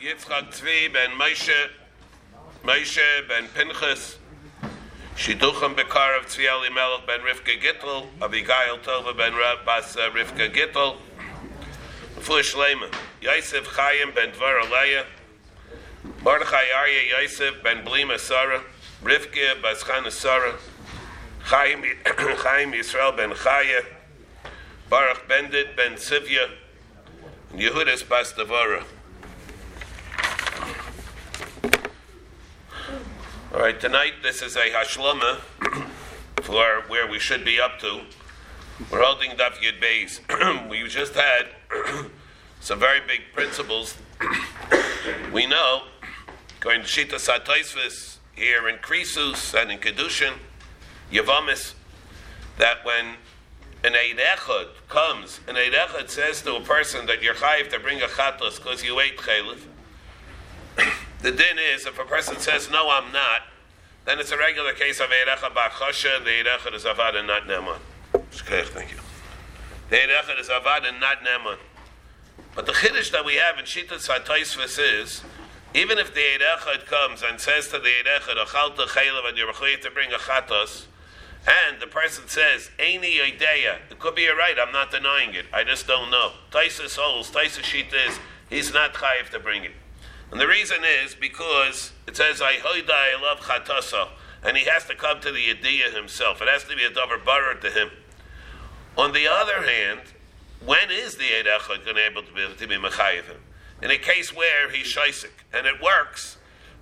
Yitzchak Tzvi ben Moshe, Moshe ben Pinchas, Shiduchim Bekar of Tzvi Elimelech ben Rivka Gittel, Abigail Tova ben Bas uh, Rivka Gittel, Fush Lema, Yosef Chaim ben Dvar Aleya, Mordechai Yosef ben Blima Sarah, Rivka bas Chana Sarah, Chaim, Chaim Yisrael ben Chaya, Baruch Bendit ben Sivya, and Yehudis bas Devara. All right, tonight this is a hashlama for where we should be up to. We're holding Daf Yud Beis. we just had some very big principles. we know, going to Shita Sataisvis here in Krisus and in Kedushin, Yavamis, that when an Eid Echad comes, an Eid Echad says to a person that you're chayiv to bring a chatos because you ate chaylev, the din is if a person says, No, I'm not, then it's a regular case of Eirecha Bachosha, the Eirecha is Avad and not Neman. Thank you. The Eirecha is Avad and not Neman. But the Chiddush that we have in Shitas HaTaisvis is, even if the Eirechad comes and says to the Eirechad, Achalta Chaylev, and you're to bring a Chatos, and the person says, Aini idea, it could be right, I'm not denying it, I just don't know. Taisus holds, Taisus Shita is, he's not chayiv to bring it. And the reason is because it says, I I love chatasa, and he has to come to the idea himself. It has to be a davar barer to him. On the other hand, when is the Eid going to be able to be, to be mechayiv him? In a case where he's shaisik, and it works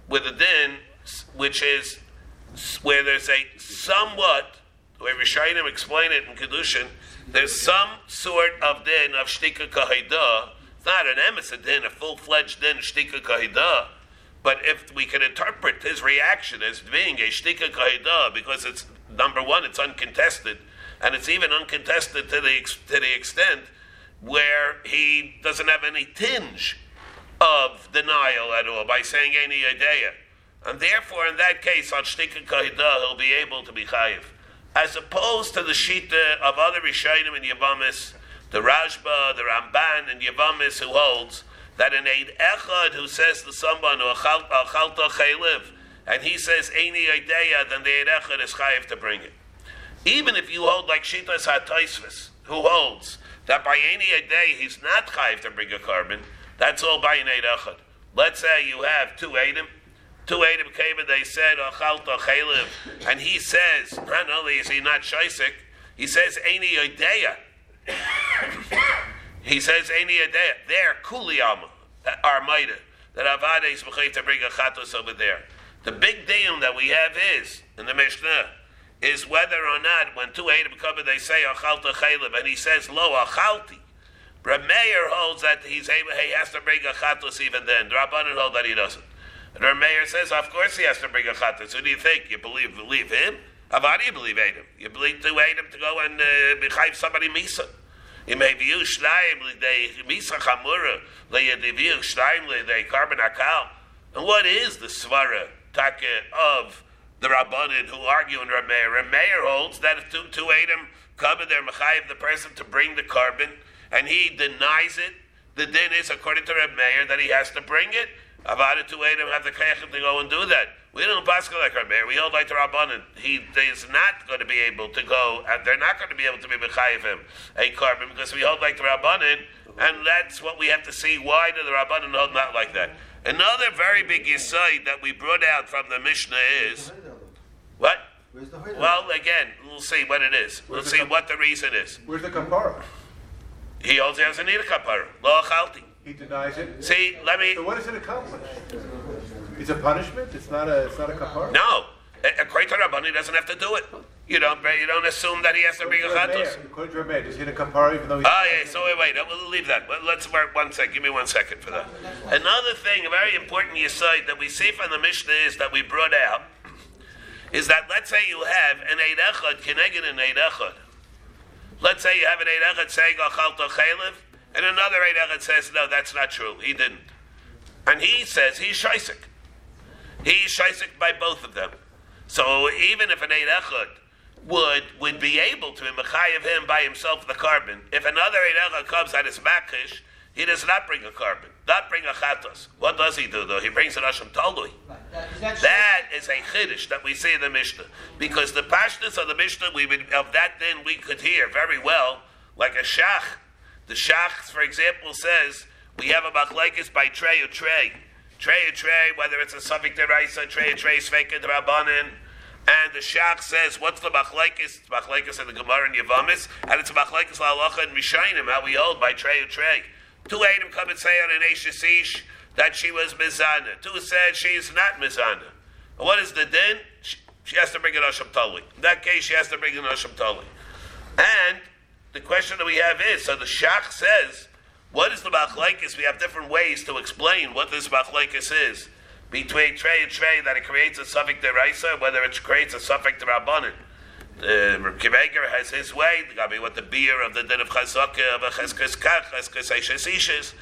with a din, which is where there's a somewhat, where Rishayim explain it in Kedushin, there's some sort of din of shtika kahida not an emes din, a full fledged din shtika kahida. But if we can interpret his reaction as being a shtika kahida, because it's number one, it's uncontested, and it's even uncontested to the to the extent where he doesn't have any tinge of denial at all by saying any idea. And therefore, in that case, on shtika kahida, he'll be able to be chayiv. As opposed to the shita of other Rishayim and Yavamis, the Rashba, the Ramban, and Yavamis who holds that an Eid Echad who says to someone, Achalta Chayliv, and he says, Eini idea, then the Eid Echad is chayiv to bring it. Even if you hold like Shitas HaTaisvis, who holds that by any idea he's not chayiv to bring a korban, that's all by an Eid Echad. Let's say you have two Eidim, two Eidim came and they said, Achalta Chayliv, and he says, not only is he not Shaisik, he says, Eini idea he says, Adeh, there, Kuliyam, Armaida, that Avada is to bring a chatos over there. The big deal that we have is, in the Mishnah, is whether or not when two Eidim come and they say Achalta Chaylev, and he says, Lo, Achalti. Meir holds that he's able, he has to bring a chatos even then. Rabbanan hold that he doesn't. And Meir says, of course he has to bring a chatos. Who do you think? You believe, believe him? Do you believe Adam? You believe to Adam to go and uh, somebody misa. You may view shnaim the misa chamura leyadiviu shnaim the korban akal. And what is the svara taka of the rabbanin who argue in Rameir? Rameir holds that if two, two Adam come they're mechayiv the person to bring the korban, and he denies it, the din is according to Rameir that he has to bring it. Avada two Adam have the kayachim to go and do that. We don't pass like our mayor. We hold like the Rabbanan. He is not going to be able to go, and they're not going to be able to be Mechayiv him a korban because we hold like the Rabbanan, and that's what we have to see. Why do the Rabbanan hold not like that? Another very big insight that we brought out from the Mishnah is what? Well, again, we'll see what it is. We'll see what the reason is. Where's the kapara? He also doesn't need a kapara. Lo chalti. He denies it. See, let me. So what does it accomplish? It's a punishment. It's not a. It's not a kapara. No, a great Rabban doesn't have to do it. You don't. You don't assume that he has to bring a chatos. According to Rabbi, does he a kapara even though? He's Ah, yeah. So wait, wait. We'll leave that. Let's work one second. Give me one second for that. Another thing, a very important yisoid that we see from the Mishnah is that we brought out is that let's say you have an eid echad keneged an eid echad. Let's say you have an eid echad saying achalta chaylev, and another eid echad says no, that's not true. He didn't, and he says he's shaisik. He's shaisik by both of them. So even if an Eid Echad would would be able to mechayev him by himself the korban, if another Eid Echad comes at his makish, he does not bring a korban, not bring a chatos. What does he do though? He brings an asham talui. That is a chiddush that we see in the Mishnah, because the pashness of the Mishnah, we would, of that then we could hear very well, like a shach. The shach, for example, says we have a machlekes by tray or tray, tray or tray, whether it's a suffix deraisa, tray or tray, sveka drabanan. And the Shach says, what's the machlekes? Machlekes in the Gemara and Yavamis, and it's machlekes la'alacha and Rishainim, how we hold by tray or tray. Two Adam come and say on an Ish that she was Mizana. Two said she is not Mizana. What is the din? She, she has to bring an Asham Tali. In that case, she has to bring an Asham Tali. And the question that we have is, so the Shach says, what is the Machlaikis? We have different ways to explain what this Machlaikis is. Between Trey and Trey, that it creates a suffix deraisa, whether it creates a suffix derabanan. Uh, Kiveger has his way, be what the beer of the din of Chazaka, of a Cheskes Kach, Cheskes Eishes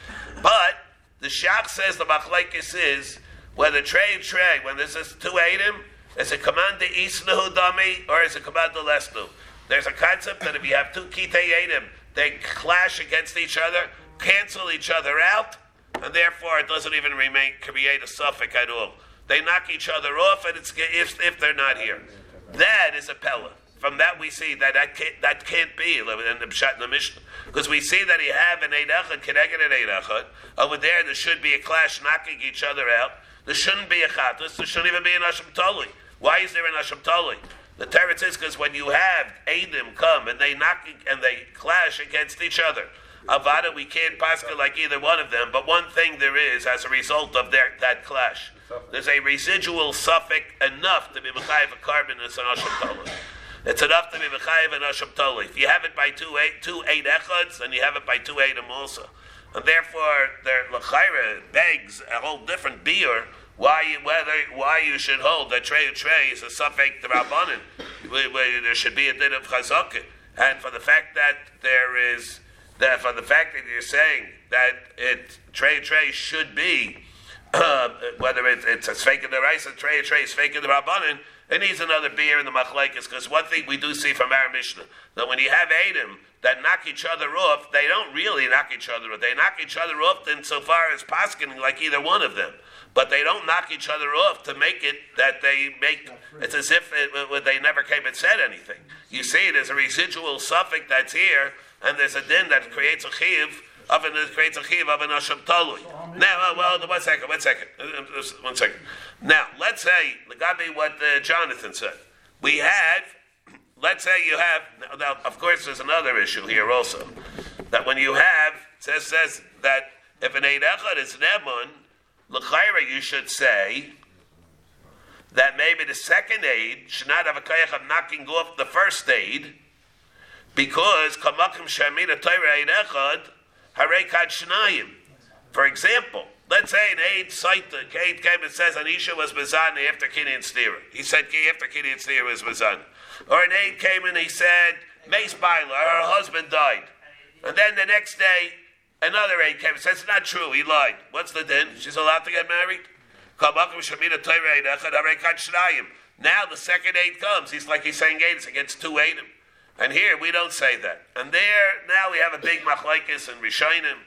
But the Shach says the Machlaikis is whether Trey and Trey, when this is two Adam, is it command the Isnahu Dami or is it command the Lesnu? There's a concept that if you have two Kitei Adam, they clash against each other, cancel each other out, and therefore it doesn't even remain create a suffix at all. They knock each other off, and it's if, if they're not here. That is a pella. From that we see that that can't, that can't be in the Pshat in the Mishnah. Because we see that he have an Eid Echad, connected an Eid. Over there, there should be a clash knocking each other out. There shouldn't be a Chatas. There shouldn't even be an Asham Toli. Why is there an Asham Toli? The teretz is because when you have Adim come and they knock and they clash against each other, Avada, we can't pascha like either one of them, but one thing there is as a result of their, that clash. There's a residual suffix enough to be Mechayiv a korban and an Asham It's enough to be Mechayiv and Asham If you have it by two eight, two eight echads, then you have it by two eight also. And therefore, their Lechaira begs a whole different beer why you, whether why you should hold that tray of tray is a suffix to Rabbanin, where there should be a din of chazakah, and for the fact that there is that for the fact that you're saying that it tray tray should be uh, whether it, it's a fake in the rice, tray of tray is fake in the Rabbanin, it needs another beer in the machlekes because one thing we do see from our Mishnah that when you have Adam that knock each other off, they don't really knock each other off. They knock each other off insofar as paskin like either one of them but they don't knock each other off to make it that they make. It's as if it, they never came and said anything. You see, there's a residual suffix that's here, and there's a din that creates a chiv of an creates a chiv of an asham talui. Now, well, one second, one second, uh, uh, uh, one second. Now, let's say Gabi what uh, Jonathan said. We have, let's say you have. Now, of course, there's another issue here also that when you have says says that if an eid echad is nemun L'chayra, you should say that maybe the second aid should not have a kayach of knocking off the first aid because kamakim shamina Torah aid echad harei kad shnayim. For example, let's say an aid cite the aid came and says Anisha was Mazan after Kinyan Stira. He said after Kinyan Stira was Mazan. Or an aid came and he said Mace Byler, her husband died. And then the next day Another aide came and says, It's not true, he lied. What's the din? She's allowed to get married? Now the second aid comes. He's like he's saying aids against two aidim. And here we don't say that. And there, now we have a big machlaikis and Rishainim.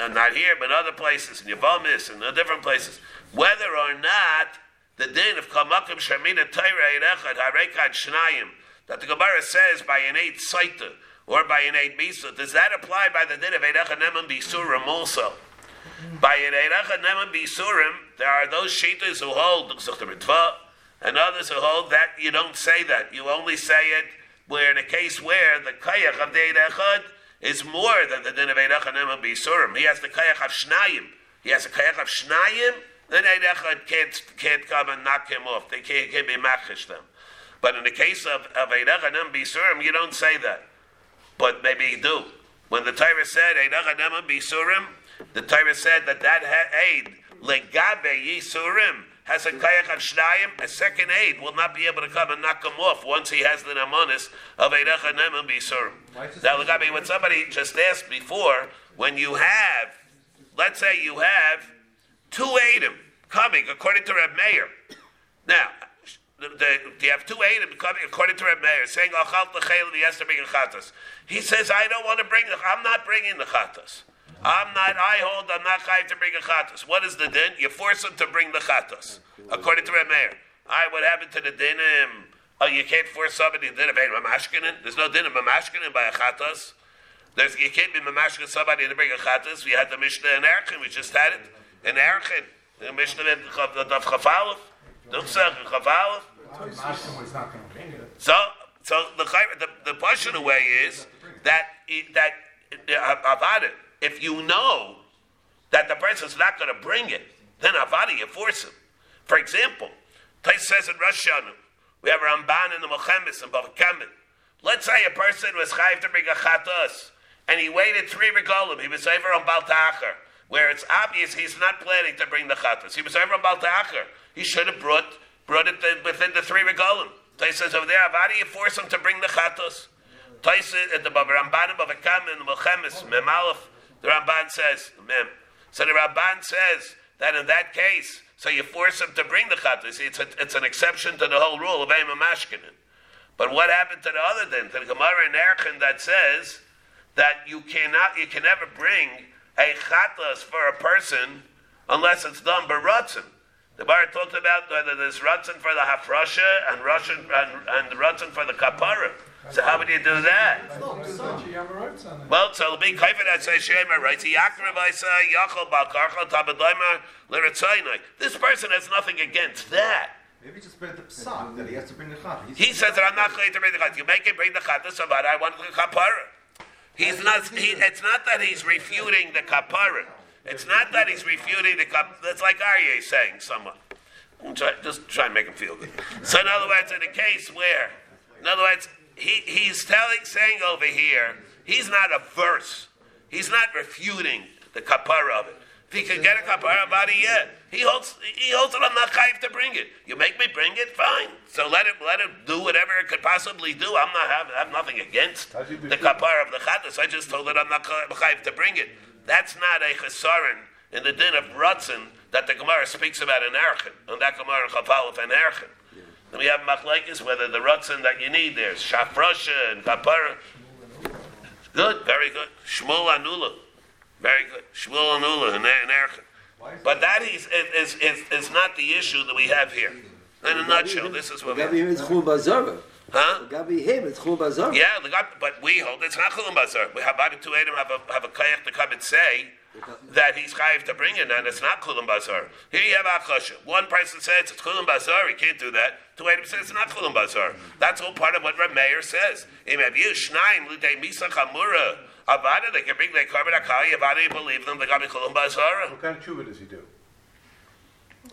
And not here, but other places, in Yavamis and different places. Whether or not the din of Kamakim Shamina Taira Echad Harekad Shnayim, that the Gemara says by an eight Saita, or by an Eid Misa. Does that apply by the din of Eidecha Neman Bisurim also? By an Eidecha Neman Bisurim, there are those Shitas who hold and others who hold that you don't say that. You only say it where in a case where the Kayach of the Eidechad is more than the din of Eidecha Neman Bisurim. He has the Kayach of Shnayim. He has the Kayach of Shnayim, then Eidechad can't, can't come and knock him off. They can't, can't be machish them. But in the case of, of Eidecha Neman Bisurim, you don't say that but maybe you do. When the Torah said bisurim, the Torah said that that aid legabe yisurim has a kayach of shnayim, a second aid will not be able to come and knock him off once he has the namanis of eidacha nemim bisurim. Now, legabe, what somebody just asked before, when you have, let's say you have two aidim coming according to Reb Meir. Now, the, the, you have two aidim coming according to Reb Meir, saying achal he has to bring a chatas. He says, I don't want to bring the, I'm not bringing the chatas. I'm not. I hold. I'm not chayiv to bring a chatos. What is the din? You force him to bring the chatos, according to Rameir. I what happened to the dinim? Um, oh, you can't force somebody to din of mamashkinin. There's no din of mamashkinin by a chatos. There's you can't be mamashkin somebody to bring a chatos. We had the Mishnah in Erchin. We just had it in Erchin. The Mishnah in the Chafalov. Duchsach Chafalov. So, so the the the question away is that that uh, avada. If you know that the person's not going to bring it, then avada you force him. For example, Tais says in Rosh we have Ramban in the Mochemis and Bavakamit. Let's say a person was chayiv to bring a chatos, and he waited three regalim. He was over on Baltacher, where it's obvious he's not planning to bring the chatos. He was over on Baltacher. He should have brought brought it within the three regalim. Tais says over there, how do you force him to bring the chatos? Tais says at the Ramban and Bavakamit and Mochemis, Memalef, the Ramban says, Mem. So the Ramban says that in that case, so you force him to bring the chatas. It's, a, it's an exception to the whole rule of Eimah Mashkinin. But what happened to the other then? To the Gemara in Erchin that says that you cannot, you can never bring a chatas for a person unless it's done by Ratzin. The Bar talked about whether there's Ratzin for the Hafrasha and Russian and, and Ratzin for the Kapara. So how would you do that? Well, so the big kaifet that says Shema writes, Yachol Balkarchal Tabadaimer Liritzainai. This person has nothing against that. Maybe just bring the psak that he has to bring the chat. He says that I'm not going to bring the chat. You make him bring the chat, so but I want the kapara. He's not. He, it's not that he's refuting the kapara. It's not that he's refuting the kap. That's like Aryeh saying someone. Try, just try and make him feel good. So in other words, in a case where, in other words, he, he's telling, saying over here, he's not averse. He's not refuting the kapara of it. If he can get a kapara about it, yeah. He holds, he holds it on the chayv to bring it. You make me bring it, fine. So let it, let it do whatever it could possibly do. I'm not have, have nothing against the kapara of the chatas. I just told it I'm not chayv to bring it. That's not a chesaron in the din of Ratzin that the Gemara speaks about in Erchin, and that Gemara Chafalif and Erchin. Then we have machlekes whether the rutzen that you need there's shafrosha and kapara. Good, very good. Shmuel anula, very good. Shmuel anula and er, erchin. But that is, is, is, is not the issue that we have here. In a nutshell, this is what we have. Huh? Gabi him, it's chul bazar. Yeah, but we hold it's not chul bazar. We have two Adam have a have a kayak to come and say that he's chayiv to bring it, and it's not kulam bazar. Here you have akasha. One person says it's kulam bazar, he can't do that. Two Adam says it's not kulam bazar. That's all part of what Reb Meir says. Im aviu shnaim lidei misa chamura. Avada, they can bring their korban akali. Avada, you believe them. They got me kulam bazar. What kind of tshuva does he do?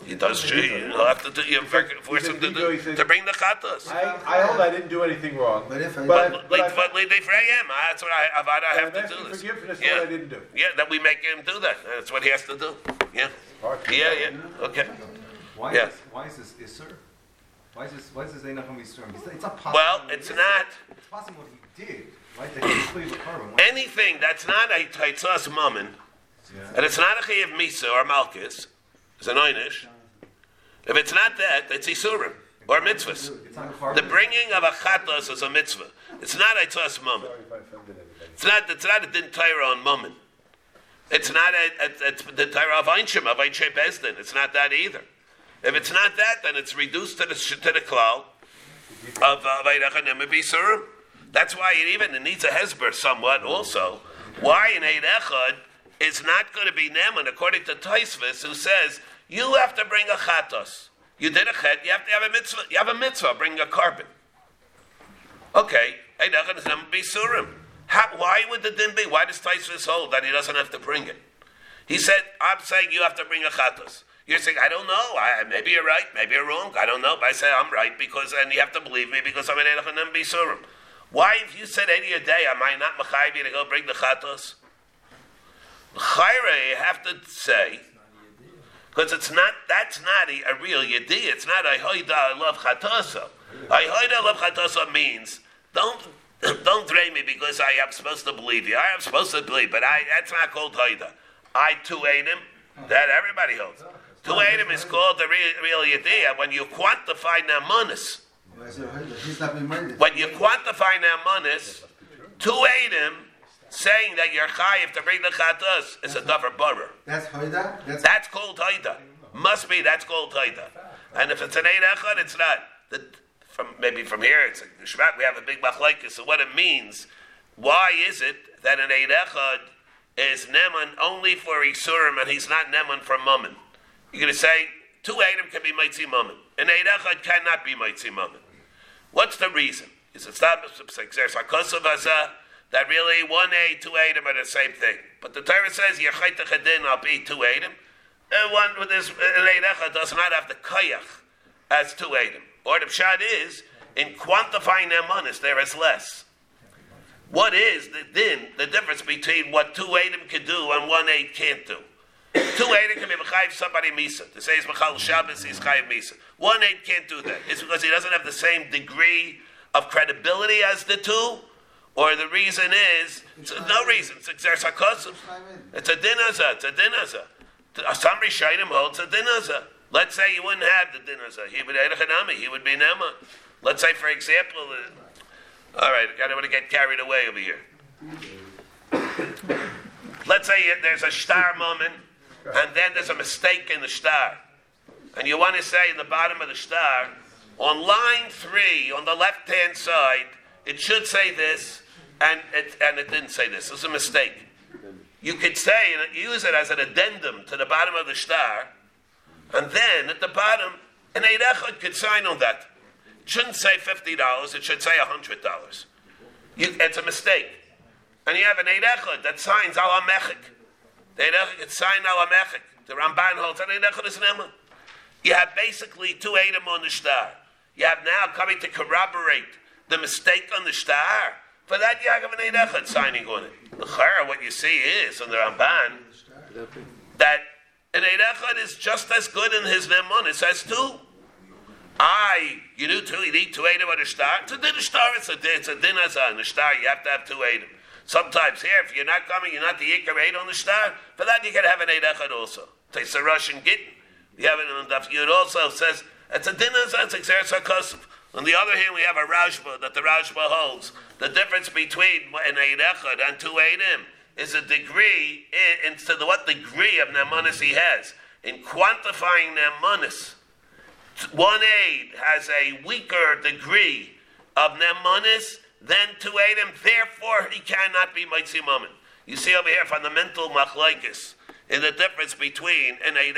He does. You'll have to do. You force him to, do, says, to bring the chatas. I, I hold I didn't do anything wrong. But if I, but, but, but, I, but they for am. Ah, that's what I. Avada I have to do this. forgiveness Yeah. what I didn't do. Yeah, that we make him do that. That's what he has to do. Yeah. Yeah, yeah. Okay. why Yeah. is why is this isser? Why is this why is this Einachim Yisrael? It's, it's not possible. Well, it's not It's possible what he did. Right? That he cleave the korban. anything that's not a taitzas mammon, and it's not a chiyav misa or malchus. It's an einish. If it's not that, it's isurim or mitzvahs. A. The bringing of a chatos is a mitzvah. It's not a tzas anybody. It's not. It's not a din Torah on mammon. It's not a. It's the Torah of Einshim of Einshe Bezdin. It's not that either. If it's not that, then it's reduced to the to the klal of Vaydachanim Bisurim. That's why it even it needs a hesber somewhat also. Why an Eid Echad is not going to be Neman according to Taisvis, who says you have to bring a chatos. You did a chet, you have to have a mitzvah. You have a mitzvah, bring a korban. Okay, why would the din be? Why does Taisvis hold that he doesn't have to bring it? He said, I'm saying you have to bring a chatos. You're saying, I don't know. I, maybe you're right. Maybe you're wrong. I don't know. But I say I'm right because, and you have to believe me because I'm an Eidach Bisurim. Why, if you said any day, am I not Machayiv to go bring the chatos? Chayre, you have to say, because it's not, that's not a, a real yedi. It's not a hoida, I love chatosa. A hoida, I love chatosa means, don't, don't drain me because I am supposed to believe you. I am supposed to believe, but I, that's not called hoida. I too ate him. That everybody holds. To him is called the real, real yediyah when you quantify namunis. He's not reminded. When you quantify namunis, to him saying that you're chayiv to bring the chatas is a davar barer. That's Haida? That's That's called Haida. Must be, that's called Haida. And if it's an Eid Echad, it's not. The, from, maybe from here, it's a Shvat, we have a big machlaikis. So what it means, why is it that an Eid Echad is Neman only for Isurim and he's not Neman for Mammon? You're going to say, two Eidim can be Maitzi Mammon. An Eid Echad cannot be Maitzi Mammon. What's the reason? Is it not that really one A, two Eidim are the same thing? But the Torah says, Yechaytach Adin, I'll be two Eidim. And one with this uh, Leidecha does not have the kayach as two Adam. Or the pshat is, in quantifying their monis, there is less. What is the din, the difference between what two Adam can do and one Aid can't do? two Adam can be Mechayiv somebody Misa. To say he's Mechal Shabbos, he's Chayiv Misa. One Aid can't do that. It's because he doesn't have the same degree of credibility as the two, or the reason is, no reason, it's Exer Sakosim. It's a dinaza, it's a dinaza. Some Rishayim holds a dinaza. Let's say you wouldn't have the dinaza. He would Edechanami. He would be Nema. Let's say, for example, uh, all right, I don't want to get carried away over here. Let's say there's a star moment, and then there's a mistake in the star, and you want to say in the bottom of the star, on line three, on the left-hand side, it should say this, and it, and it didn't say this. It's a mistake. You could say and use it as an addendum to the bottom of the star, and then at the bottom, an Eid could sign on that. It shouldn't say fifty dollars; it should say hundred dollars. It's a mistake, and you have an Eid that signs al Mechik. The Eid could sign al Mechik. The Ramban holds an Eid is nema. You have basically two Eidim on the star. You have now coming to corroborate the mistake on the star. For that, you and an Eid signing on it. The Chara, what you see is, on the Ramban, that an Eid is just as good in his Nemonis as two. I, you do two, you need two Eidim on a star. It's a din star, it's a, it's a din as a star, you have to have two Eidim. Sometimes here, if you're not coming, you're not the Yikar Eid on the star, for that you can have an Eid also. Takes a Russian Gittin. You have it in the Yud also says, it's a din as a, it's a On the other hand, we have a Rashba that the Rashba holds. The difference between an Eid and two Eidim is a degree in, the, what degree of Nemanis he has. In quantifying Nemanis, one aid has a weaker degree of Nemanis than two Eidim, therefore he cannot be Mitzvah Mammon. You see over here fundamental machlaikis in the difference between an Eid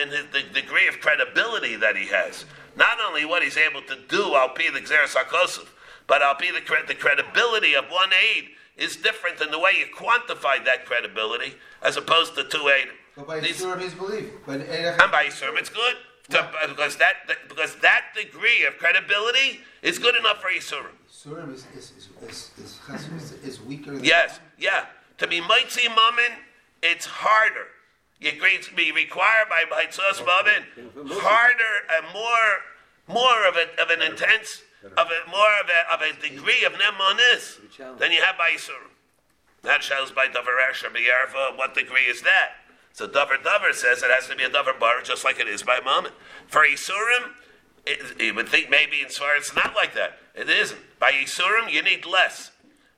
and his, the degree of credibility that he has. Not only what he's able to do, I'll be the Xeris but I'll be the, the credibility of one aid is different in the way you quantify that credibility as opposed to two aid. But by Yisurim he's believed. But and by Yisurim it's good. To, because that, that, because that degree of credibility is good enough for Yisurim. Yisurim is, is, is, is, is, is weaker than Yes, yeah. To be Maitzi Mammon, it's harder. You agree to be required by Mammon harder and more more of, a, of an intense of a more of a, of a degree of nemonis than you have by Yisurim. That shows by Davar Esher B'Yarva what degree is that. So Davar Davar says it has to be a Davar Bar just like it is by Mammon. For Yisurim, you would think maybe in Svar it's not like that. It isn't. By Yisurim, you need less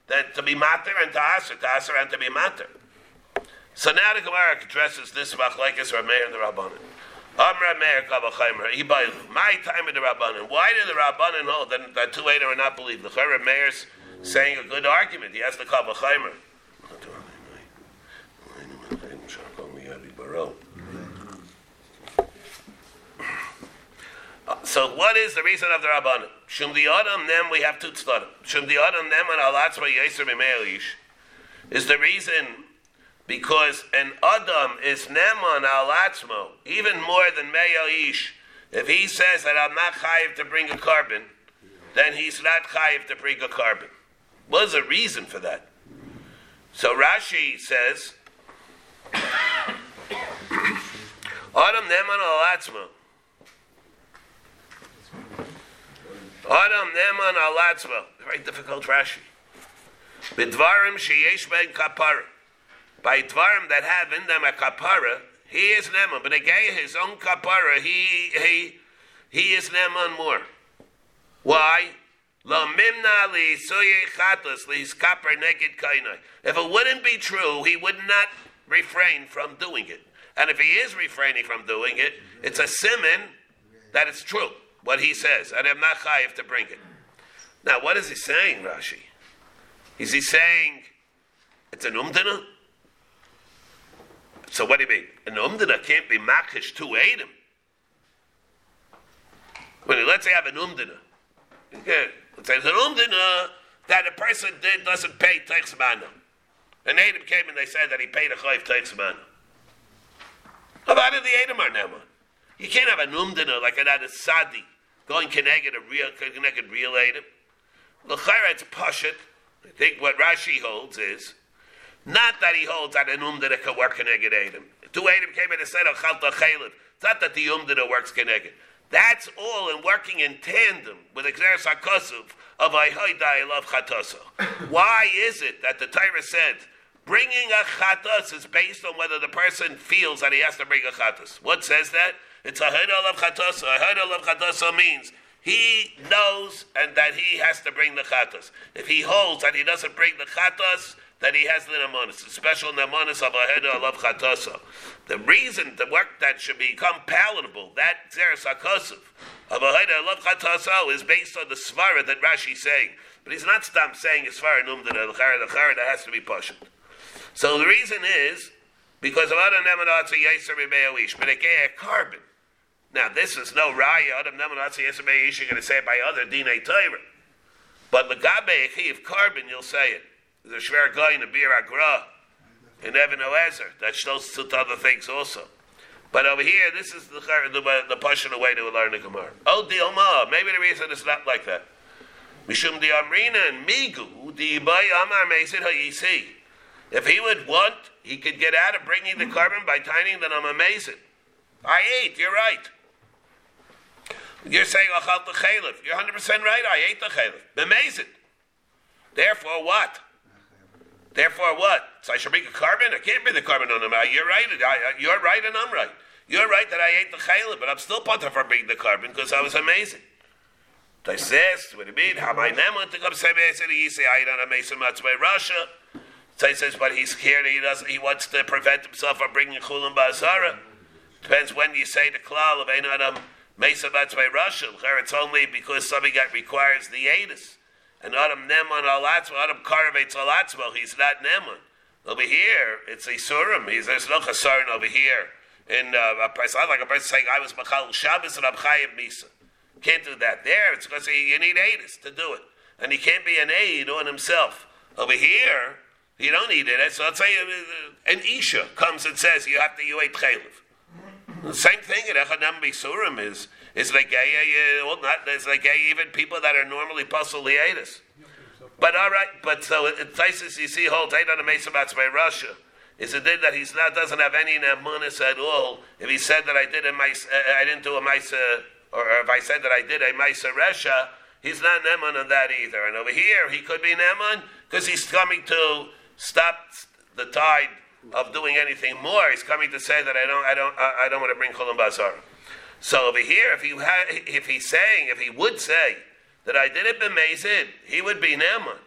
than to be matter and to aser, to aser and to be matter. So now the Gemara addresses this machlekes or Meir and the Rabbanim. Amra Meir Kabachaimer, my time in the Rabbanan. Why did the Rabbanan hold that, that two Eidim are not believed? The Chayra Meir's saying a good argument. He has the Kabachaimer. So what is the reason of the Rabbanan? Shum the Adam them we have two tzladim. Shum the Adam them and alatzma yeser b'meilish is the reason because an Adam is Neman al Atzmo, even more than Ish. If he says that I'm not chayiv to bring a korban, then he's not chayiv to bring a korban. What's the reason for that? So Rashi says, Adam Neman al Atzmo. Adam Neman al Atzmo. Very difficult Rashi. Bidvarim sheyesh ben kapara by dvarim that have in them a kapara, he is neman. But again, his own kapara, he he he is neman more. Why? If it wouldn't be true, he would not refrain from doing it. And if he is refraining from doing it, it's a simon that it's true, what he says. And I'm not chayiv to bring it. Now, what is he saying, Rashi? Is he saying it's an umdana? So what do you mean? An umdana can't be makish to Adam. When let's say I have an umdana. Okay, let's say it's an umdana that a person did, doesn't pay teichsmana. An Adam came and they said that he paid a chayv teichsmana. How about the Adam are nema? You can't have an umdana like an adasadi going connected a real connected real Adam. L'chayra it's pashat. I think what Rashi holds is not that he holds that an can work connected Adam. Two Adam came in and said, oh, "Achalta chaylev." It's not that the umdana works connected. That's all in working in tandem with Exeris HaKosuv of Ayhoidai love Chatoso. Why is it that the Torah said bringing a Chatos is based on whether the person feels that he has to bring a Chatos? What says that? It's a Haidal of Chatoso. A Haidal of Chatoso means he knows and that he has to bring the Chatos. If he holds that he doesn't bring the Chatos, that he has the nemonis, the special nemonis of a head of chatosa. The reason the work that should become palatable, that zeres hakosov of a head of chatosa, is based on the svara that Rashi's saying. But he's not stam saying a svara num the chara that has to be pushed. So the reason is because of other nemonatzi yeser ish, but a korban. Now this is no raya adam nemonatzi yeser ish. You're going to say it by other dinay Torah. But legabe of korban, you'll say it. A shver guy in the Bir Agra in Evan Oezer that shows to other things also. But over here, this is the the, uh, the Pashon way to learn the Gemara. Oh, the Oma. Maybe the reason it's not like that. Mishum di Amrina and Migu di Bay Amar Mesid Hayisi. If he would want, he could get out of bringing the korban by that I'm amazing. I ate. You're right. You're saying achal the chalif. You're 100 percent right. I ate the chalif. Amazing. Therefore, what? Therefore, what? So I should bring a korban? I can't bring the korban on mouth. You're right. I, you're right, and I'm right. You're right that I ate the chayla, but I'm still potter for bringing the korban because I was amazing. I says, what do you mean? How my name to come say me? say I don't amazing much by Russia. So he says, but he's scared. He doesn't. He wants to prevent himself from bringing chulim ba'asara. Depends when you say the klal of ein adam mesa by Russia. It's only because something that requires the edus. And Adam Neman Alatzma, Adam Karavetz Alatzma, he's not Neman. Over here, it's a Surim. He's, there's no Chasarin over here. In uh, a person, like a person saying, I was Machal Shabbos and Abchayim Misa. Can't do that. There, it's because you need Aedis to do it. And he can't be an aid on himself. Over here, you don't need it. So let's say uh, an Isha comes and says, you have to, you ate Chaylev. Same thing at Echadam Bisurim is is like a, well, not like a, even people that are normally puzzle liatis. But all right, but so Taisus you see whole tight on the Mesa by Russia. Is it that he's not doesn't have any nemunis at all? If he said that I did a mice, uh, I didn't do a mice, or if I said that I did a mice resha, he's not nemun on that either. And over here, he could be nemun because he's coming to stop the tide of doing anything more. He's coming to say that I don't, I don't, I don't want to bring chulam basar. So over here, if he had, if he's saying, if he would say that I did it b'mezid, he would be neman,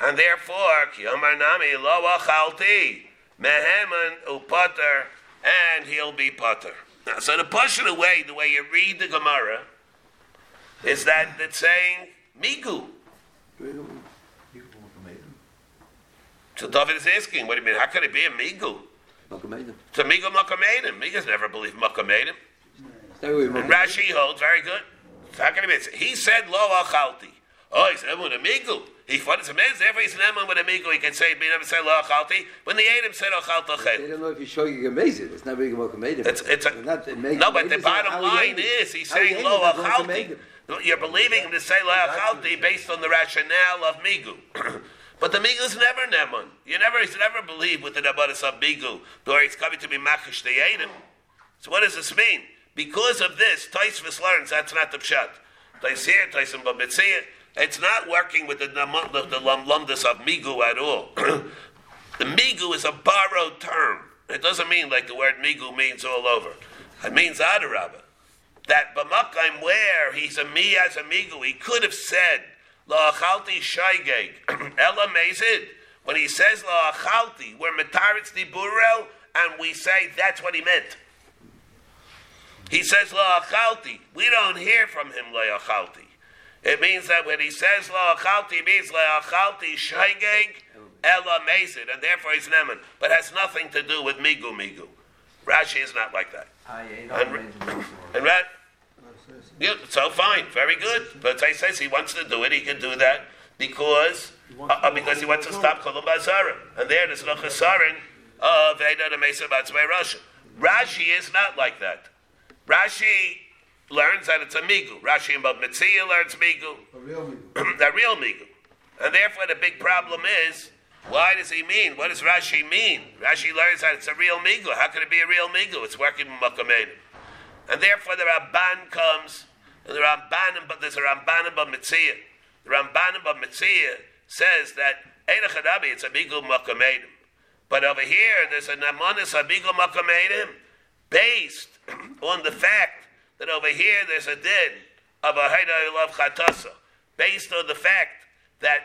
and therefore kiyomar nami lo achalti meheman upater, and he'll be putter. Now, so the push it away, the way you read the Gemara, is that it's saying migu. So David is asking, what do you mean? How could it be a migu? It's a migu makamedim. Migas never believed makamedim. Rashi holds very good. He said lo achalti. Oh, he said with a migu. He thought it's amazing. Therefore, he's an with a migu. He can say, "Be never say lo achalti." When the Adam said achalta chel. They don't know if you show you amazing. It's not being made It's it's a, not, it no, but the bottom line is he's saying lo achalti. You're believing him to say lo achalti based on the rationale of migu. But the migu is never neman. You never, he's never believe with the nebanis of migu, though it's coming to be makish the Adam. So what does this mean? Because of this, Taisvis learns that's not the pshat. Taisir, Taisim Babitzir, it's not working with the, the, the lumdus of migu at all. the migu is a borrowed term. It doesn't mean like the word migu means all over. It means adarabba. That b'makayim where he's a mi as a migu, he could have said la'achalti shaygeg ela mezid. When he says la'achalti, we're metaritz diburel, and we say that's what he meant. He says la'achalti. We don't hear from him la'achalti. It means that when he says la'achalti, means la'achalti shaygeg ela mezid, and therefore he's neman, but has nothing to do with migu migu. Rashi is not like that. And, and Ra- yeah, so fine, very good. But he says he wants to do it, he can do that because uh, uh, because he wants to stop Kolum Bazarim. And there there's no Chesarin of Eidah Mesa Batzvei Russia. Rashi is not like that. Rashi learns that it's a migu. Rashi Bab Mitzia learns migu. A real meal. the real migu. And therefore the big problem is, why does he mean? What does Rashi mean? Rashi learns that it's a real migu. How can it be a real migu? It's working with Makamedim. And therefore the Ramban comes, and the Ramban, but there's a Ramban and Mitzia. The Ramban and Mitzia says that Eida Chadabi, it's a migu Makamedim. But over here, there's a Namanis Abigu Makamedim based on the fact that over here there's a din of a love Chatasa, based on the fact that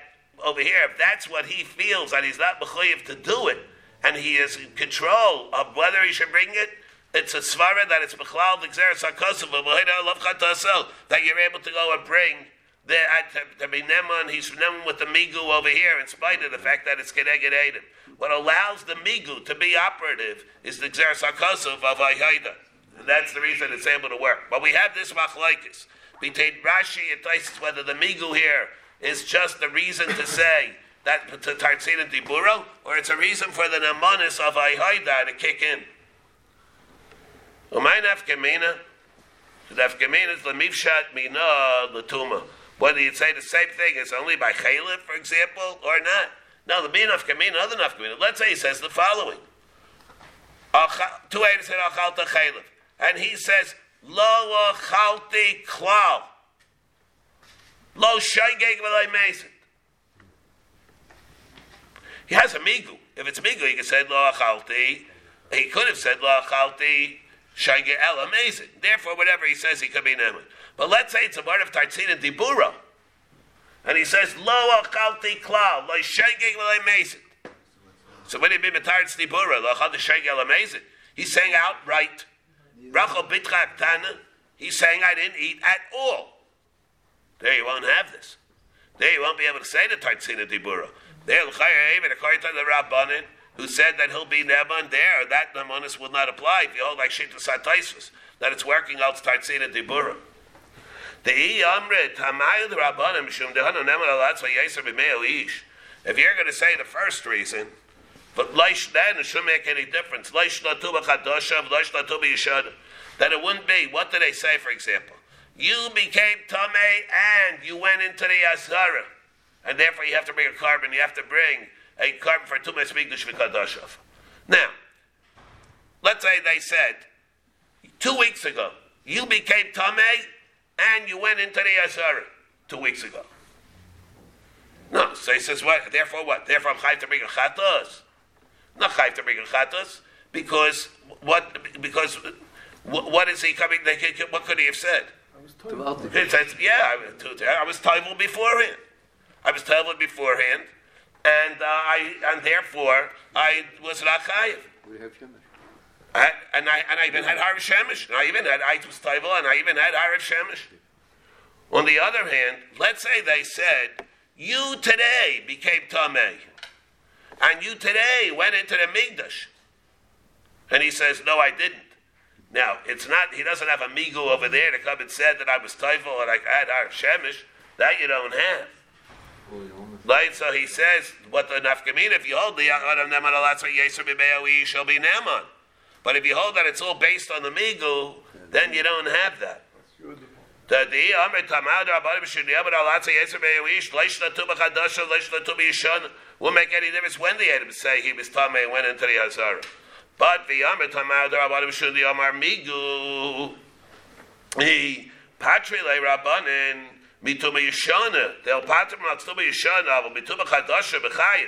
over here, if that's what he feels that he's not mechuyev to do it, and he is in control of whether he should bring it, it's a svara that it's bechlal d'xeres hakosav love Chatasa that you're able to go and bring the to, to be neman. He's neman with the migu over here, in spite of the fact that it's kedeged edim. What allows the migu to be operative is the xeris hakosov of Haida. That's the reason it's able to work. But we have this machlokes between Rashi and Taisus whether the migu here is just the reason to say that to Tartzin and Diburo, or it's a reason for the namanis of Haida to kick in. Umayn afkemina, the afkemina is lemivshat mina latuma. Whether you'd say the same thing is only by Chaylev, for example, or not. No, the being of Kamina, other enough Kamina. Let's say he says the following. Two eight said Achalta Chaylev. And he says, Lo Achalti Klal. Lo Shaygeg Mason. He has a migu. If it's migu, he could say Lo Achalti. He could have said Lo Achalti Shaygeg El Amazing. Therefore, whatever he says, he could be Neman. But let's say it's a word of Tartzin and Dibura. And he says, Lo achalti klal, lo lo amazing. So when he be metared Dibura, lo achal shegeg amazing, he's saying outright, Rachel bitrak tana, he's saying I didn't eat at all. There you won't have this. There you won't be able to say the Tartzin and Dibura. There, even according to the Rabbanin, who said that he'll be Neman there, that Nemanis will not apply if you hold like Shita Sataisus, that it's working out Tartzin and Dibura. The Amrit Hamayud Rabbanim Shum Dehanu Neman Ish. If you're going to say the first reason, but Leish then it shouldn't make any difference. Leish Latuba Chadoshav, Leish Latuba Yishad. That it wouldn't be. What did they say, for example? You became Tomei and you went into the Azara. And therefore you have to bring a korban, you have to bring a korban for Tumes Migdash V'Kadoshav. Now, let's say they said, two weeks ago, you became Tomei and you went into the Azara two weeks ago. No, so he says what? Therefore what? Therefore I'm chayv to bring a chatos. Not chayv to bring a chatos because what? Because what, what is he coming? They, what could he have said? He says, yeah, I was toivel beforehand. I was toivel beforehand, and uh, I and therefore I was not chayiv. We have Shemesh. I, and I and I even had Harav Shemesh. And I even had I was toivel, and I even had Harav Shemesh. On the other hand, let's say they said, you today became Tameh, and you today went into the Migdash. And he says, no, I didn't. Now, it's not, he doesn't have a migu over there to come and said that I was Teufel and I had Shemish. That you don't have. Right, so he says, what the nafkamina, if you hold the Adam Neman Alatzra Yeser Bibeoi shall be Neman. But if you hold that it's all based on the migu, then you don't have that. The the Amr Tamad Rabbanim Shini Amr Alatza Yeser Be'ewish Leish Latuba Chadasha Leish Latuba Yishon will make any difference when the Adam say he was Tameh and went into the Hazara. But the Amr Tamad Rabbanim Shini Amar Migu he Patri Le Rabbanin Mituma Yishona Del Patrim Latuma Yishona Avol Mituma Chadasha B'Chayiv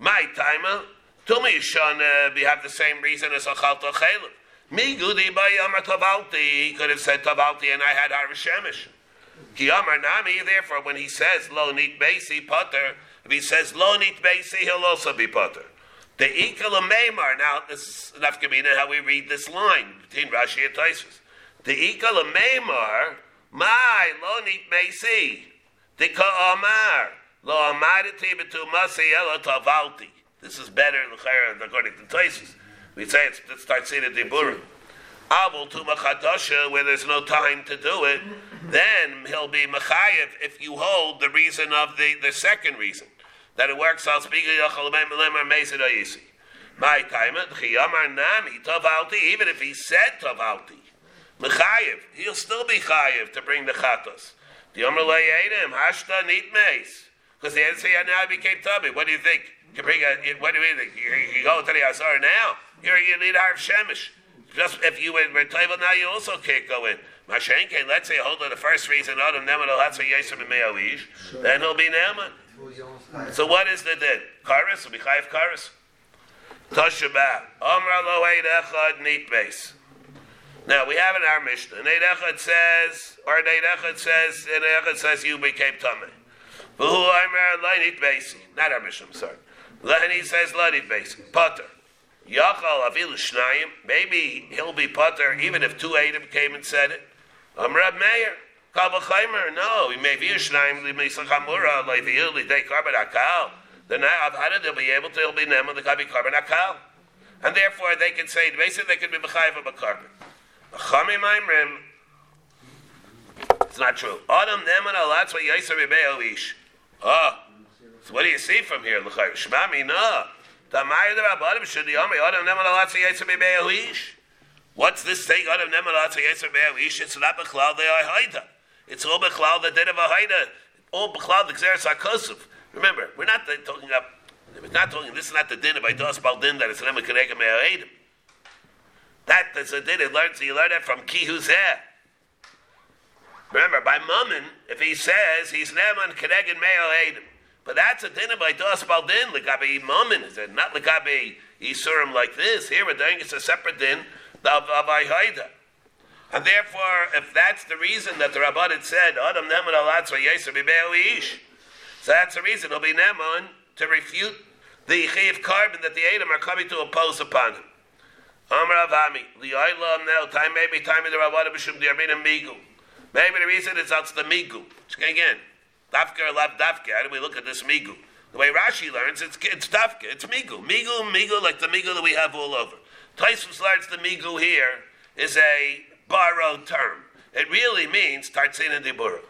My timer Tuma Yishona uh, we have the same reason as Achalta Chaylim. Me gudi by Tavalti. He could have said Tavalti and I had Harav Shemesh. Ki Nami, therefore, when he says lo nit basi potter, if he says lo nit basi, he'll also be potter. The ikal meimar. Now, this is nafkamina how we read this line between Rashi and Taisus. The ikal meimar, my lo nit basi. The ka amar lo amaditi betu masi elo tavalti. This is better according to Taisus. We say it's, it starts saying the Deburim. Abul to Machadasha, where there's no time to do it, then he'll be Machayev if you hold the reason of the, the second reason. That it works out speaking My time nami tavalti, even if he said tavalti, Mechayev, he'll still be chayev to bring the chatos. The Edim, hashta nit meis. Because the answer now became tummy. What do you think? You bring a, what do you think? You, you go to the Asar now. Here you need Harv Shemesh. Just if you were table now, you also can't go in. Mashenke, let's say hold on the first reason, Adam Neman Olatza Yesem and Me'awish, then he'll be Neman. So what is the din? Karis will be Chayiv Karis. Toshaba. Omra lo echad neat base. Now we have in our Mishnah, an Echad says, or an Echad says, an Echad says you became Tameh. V'hu Omer lo base. Not our Mishnah, I'm sorry. Then he says lo base. Potter. Yachal avilu shnayim. Maybe he'll be putter even if two Adam came and said it. I'm Rab Meir. Kavachaimer. No, he may be a shnayim limisachamura like the illi day korban akal. Then I've had. They'll be able to. He'll be nema the kabi korban akal, and therefore they can say basically they can be mechayiv of a korban. Chami maimrim. It's not true. Adam neman alatz what yaser ish. Ah, so what do you see from here? Shmami no. What's this thing? It's not Bechlal the Haida. It's all Bechlal the Din of a Haida. All Bechlal the Xeris HaKosov. Remember, we're not talking about, we're not talking, this is not the din of Aidos Baldin that it's an Emekanega Me'adim. That is a din, it learns, you learn that from Kihuzeh. Remember, by Mummin, if he says he's Neman Kenegin Me'adim, but that's a dinner by dos baldin legabe mammon. Is it not legabe isurim like this? Here we're doing it's a separate din of of haida. And therefore, if that's the reason that the Rabban had said, Adam Neman alatzva yeser ish, so that's the reason it'll be Neman to refute the chiv korban that the Adam are coming to oppose upon him. Amar Avami, Li'aylam now, time maybe time in the Rabban B'Shum Di'armin Migu. Maybe the reason is that's the Migu. Again, Dafka or lav dafka. How do we look at this migu? The way Rashi learns, it's it's dafka. It's migu. Migu, migu, like the migu that we have all over. Taisus learns the migu here is a borrowed term. It really means tartzin and dibura.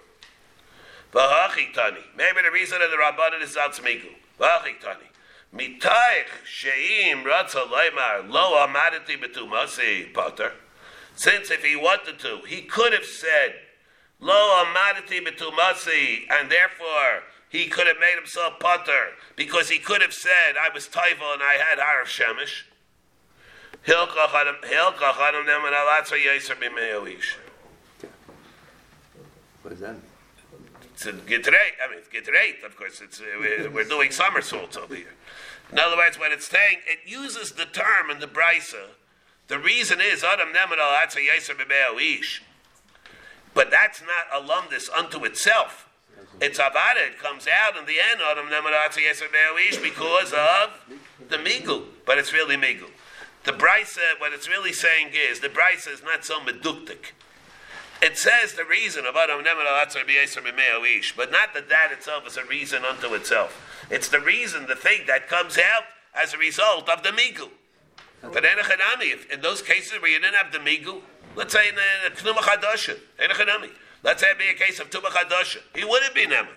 V'hachitani. Maybe the reason of the rabbanon is out migu. V'hachitani. Mitaich sheim ratza leimar lo amadati betumasi potter. Since if he wanted to, he could have said Lo amadati betumasi, and therefore he could have made himself putter because he could have said, I was taiva and I had Harav Shemish. What does that mean? It's a gitrate. I mean, it's gitrate. Of course, it's uh, we're, doing somersaults over here. In other words, when it's saying it uses the term in the brisa, the reason is adam neman al yeser ish. But that's not alumnus unto itself. It's avada. It comes out in the end because of the migu. But it's really migu. The brisa, what it's really saying is the brisa is not so meduktik. It says the reason of Adam but not that that itself is a reason unto itself. It's the reason, the thing that comes out as a result of the migu. But in those cases where you didn't have the migu, Let's say in the Knuma Chadasha, Let's say it be a case of Tuma Chadasha. He wouldn't be Neman.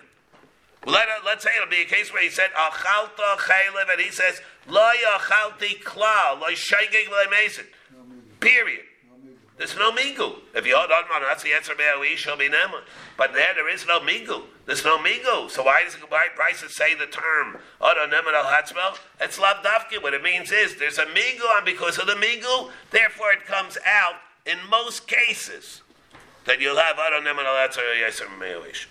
Let, uh, let's say it'll be a case where he said Achalta Chaylev and he says Lo Achalti Klal Lo Shaygig Lo Mason. Period. There's no migu. If you hold on, that's the answer. May shall be nema. But there, there is no migu. There's no migu. So why does why Bryce say the term oh, Oda nema al hatzmel? It's lavdafki. What it means is there's a migu, and because of the migu, therefore it comes out in most cases, that you'll have Aron Neman al Yeser Me'oish.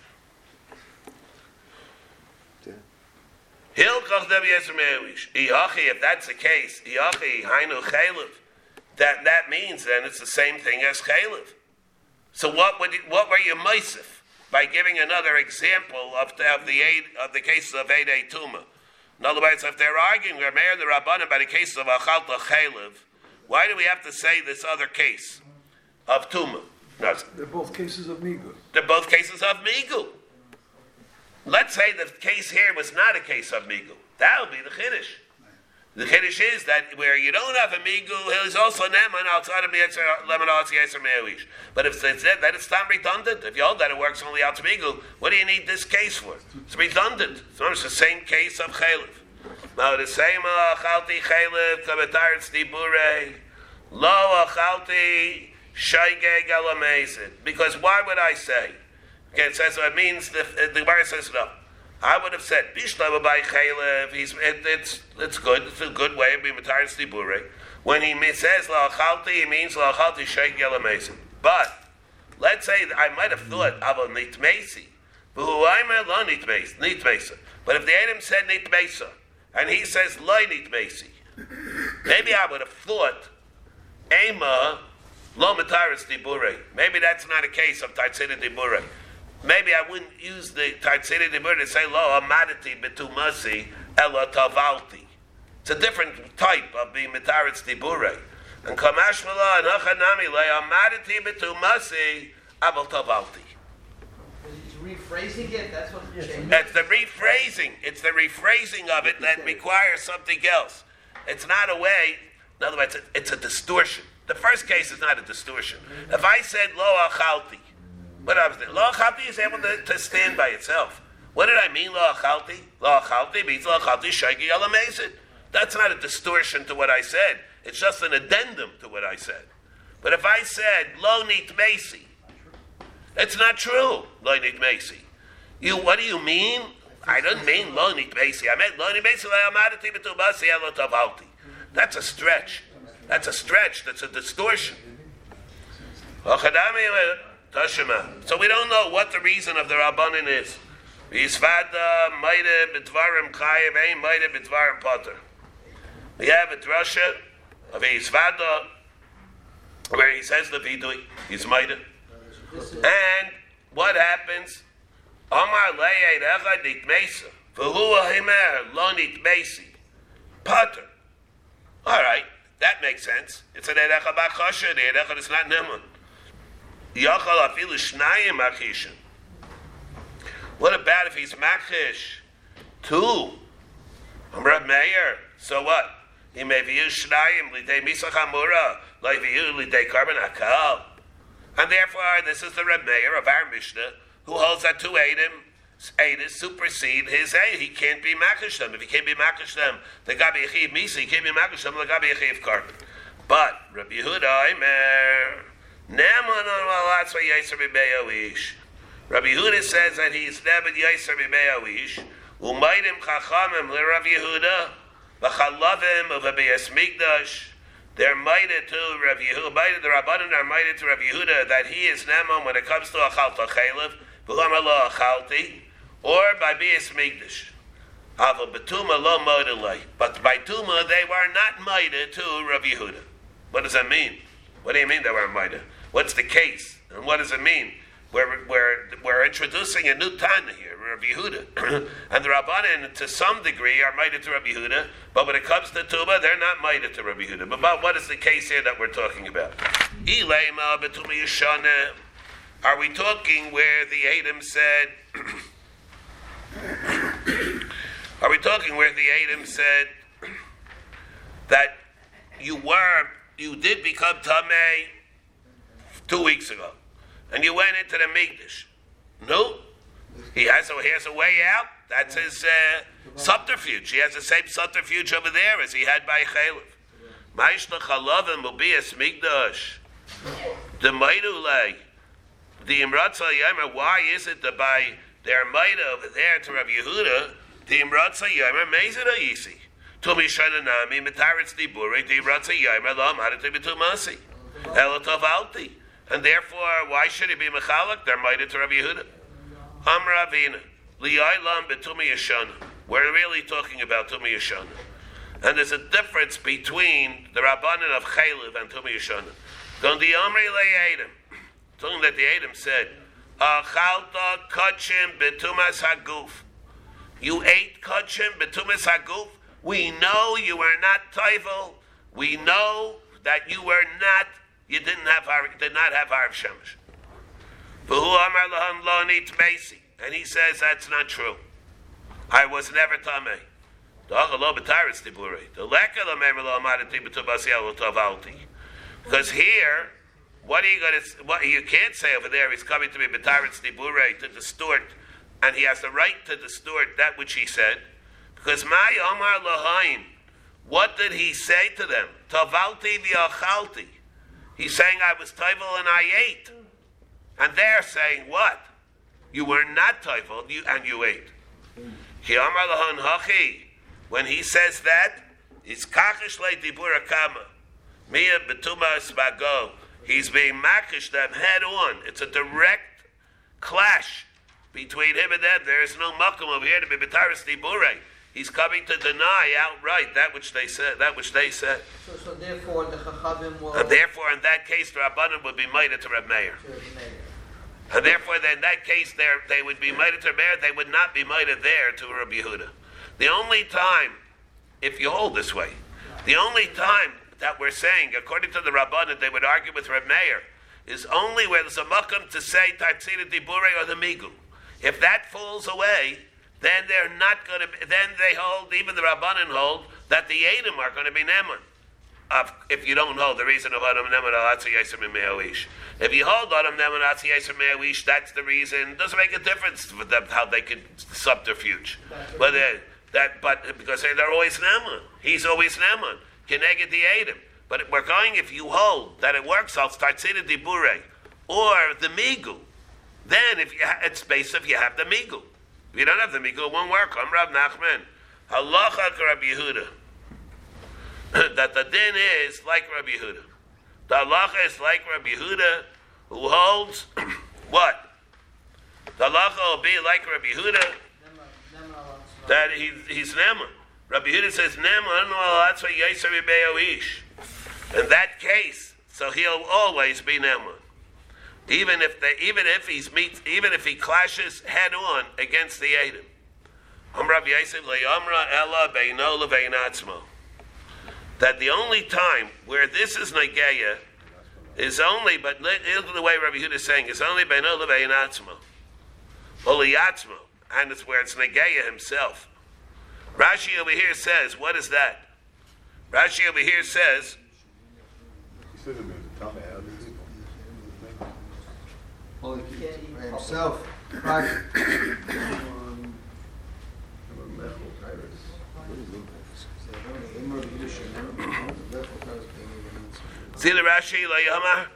Hilchach Dem Yeser Me'oish. Iyachi, if that's the case, Iyachi, Hainu Chaylev, that, that means then it's the same thing as Chaylev. So what, would you, what were you Meisif? by giving another example of the, of the, aid, of the cases of Eid Tuma. In other words, if they're arguing we're Rameir the Rabbanim by the case of Achalta Chaylev, why do we have to say this other case of Tuma? No, They're both cases of Migu. they're both cases of Migu. Let's say the case here was not a case of Migu. That would be the Kiddush. The Kiddush is that where you don't have a Migu, he's also Neman outside of Lemon Yeser Me'awish. But if it's said that it's not redundant, if you hold that it works only out to Migu, what do you need this case for? It's redundant. So it's the same case of Chalev. Now the same uh, Chalti Chalev, Kabatar Tzibure, Lo Achalti Galamezid. Because why would I say? Okay, it says it means the the Gemara says no. I would have said Bishlava by Chaylev. He's it, it's it's good. It's a good way of being retired stibure. When he says la'achalti, he means la'achalti sheik yelamesim. But let's say I might have thought of a nitmesi. But if the Adam said nitmesa and he says lo nitmesi, maybe I would have thought ema lo mataris dibure. Maybe that's not a case of tatzina dibure. Maybe I wouldn't use the tatzina dibure to say lo amadati betumasi ela tavalti. It's a different type of being mataris dibure. And kamashmala and hachanami le amadati betumasi abel tavalti. He's rephrasing it. That's what changed. It's the rephrasing. It's the rephrasing of it that requires something else. It's not a way. In other words, it's a distortion. The first case is not a distortion. If I said lo achalti, what I was doing, lo achalti is able to, to stand by itself. What did I mean lo achalti? Lo achalti means lo achalti shaigi alamezid. That's not a distortion to what I said. It's just an addendum to what I said. But if I said lo nit mesi, it's not true. Lo nit mesi. You, what do you mean? I didn't mean lo nit mesi. I meant lo nit mesi lo amadati betubasi elo. That's a stretch. That's a stretch. That's a distortion. So we don't know what the reason of the Rabbanin is. We have a drasha of Yisvada where he says the vidui, he's Maida. And what happens? Omar Le'ed Echad Nit Mesa. V'hu Himer Lo Nit Mesi. Potter. All right, that makes sense. It's an Erecha Bachosha, the Erecha is not Neman. Yachal afilu shnayim achishin. What about if he's machish? Two. Amr Meir. So what? He may view shnayim lidei misach hamura, like view lidei korban akal. And therefore, this is the Reb Meir of our Mishnah, who holds that two Adam, Adis supersede his A. He can't be makish them. If he can't be makish them, the Gabi Yechiv Misa, he can't be makish them, the Gabi Yechiv Korban. But, Rabbi Yehuda, Imer, Neman on Malatzva Yisr Bibeyoish. Rabbi Yehuda says that he's Nebed Yisr Bibeyoish, Umaydim Chachamim le Rabbi Yehuda, V'chalavim of Abiyas Migdash, they're mighty to Rabbi Yehuda, mighty the Rabbanan are mighty to Rabbi Yehuda that he is Nemon when it comes to Achalta Chaylev, V'lam Allah Achalti, or by Biyas Migdash. Ava Betuma lo modelay. But by Tuma they were not mighty to Rabbi Yehuda. What does that mean? What do you mean they were mighty? What's the case? And what does it mean? We're, we're, we're introducing a new Tana here, Rabbi Yehuda. and the Rabbanan, to some degree, are mighty to Rabbi Yehuda, but when it comes to Tuma, they're not mighty to Rabbi Yehuda. But what is the case here that we're talking about? Betuma Yeshana. Are we talking where the Adam said, Are we talking where the Adam said that you were, you did become Tameh two weeks ago, and you went into the Migdash? No. He has a, he has a way out. That's his uh, subterfuge. He has the same subterfuge over there as he had by Chalev. Ma'ishna chalavim will be a Migdash. The Maidulay. The Imratza Yemer, why is it that by their might over there to Rabbi Yehuda, the Imratza Yemer Mezid Ayisi? Tumi Shananami, Metaritz Dibure, the Imratza Yemer, La Marate Bitumasi, Alti. And therefore, why should he be Mechalik? They're mighty to Rabbi Yehuda. Amravina, Liailam Betumi Yashana. We're really talking about Tumi Yashana. And there's a difference between the Rabbanan of Chaylev and Tumi Yashana. Don't the Amri Adam. Something that the Adam said, Achalta kachim betumas haguf. You ate kachim betumas haguf. We know you were not toivel. We know that you were not. You didn't have did not have harv shemesh. V'hu amar lahan lo nit. And he says that's not true. I was never tamei. Because here, what are you going to? What you can't say over there? He's coming to be betaretz dibure to distort, and he has the right to distort that which he said. Because my Omar lahaim, what did he say to them? Tavalti v'achalti. He's saying I was toivel and I ate, and they're saying what? You were not toivel, you and you ate. Ki Omar lahan hachi. When he says that, it's kachish le dibura kama. Mia betuma spago. He's being makish them head on. It's a direct clash between him and them. There is no makom over here to be betaris dibure. He's coming to deny outright that which they said. That which they said. So, so therefore, the Chachamim will. And therefore, in that case, the Rabbanim would be mighty to Reb Meir. to the mayor. And therefore, in that case, there they would be mighty to Meir. They would not be mighty there to Rabbi Yehuda. The only time, if you hold this way, the only time that we're saying, according to the Rabbanim, they would argue with Reb Meir, is only where there's a makam to say Tatsina Dibure or the Migu. If that falls away, then they're not going to. Then they hold, even the Rabbanim hold, that the Edom are going to be Neman. If you don't hold the reason of Adam Neman Meoish. If you hold Adam Neman Meoish, that's the reason. It doesn't make a difference for them how they could subterfuge. But uh, that, but because they're always Neman, he's always Neman. Keneged the Edom. But we're going if you hold that it works. I'll start saying the Dibure or the Migu. Then if you ha- it's based if you have the Migu. If you don't have the Migu, it won't work. I'm Rab Nachman. Halacha Rabbi Yehuda. that the din is like Rabbi Yehuda. The halacha is like Rabbi Yehuda, who holds what? The halacha will be like Rabbi Yehuda, that he, he's Nema. Rabbi Yehuda says. In that case, so he'll always be Nema. Even if they, even if he's meets, even if he clashes head on against the le'veinatzmo. That the only time where this is Nageya is only, but the way Rabbi Yehuda is saying, it's only beino le'veinatzmo. Oliyatzmo. And it's where it's Nageya himself. Rashi over here says, what is that? Rashi over here says, He said it means tell me how people. Well, he Can't eat himself. See the Rashi le'yamar?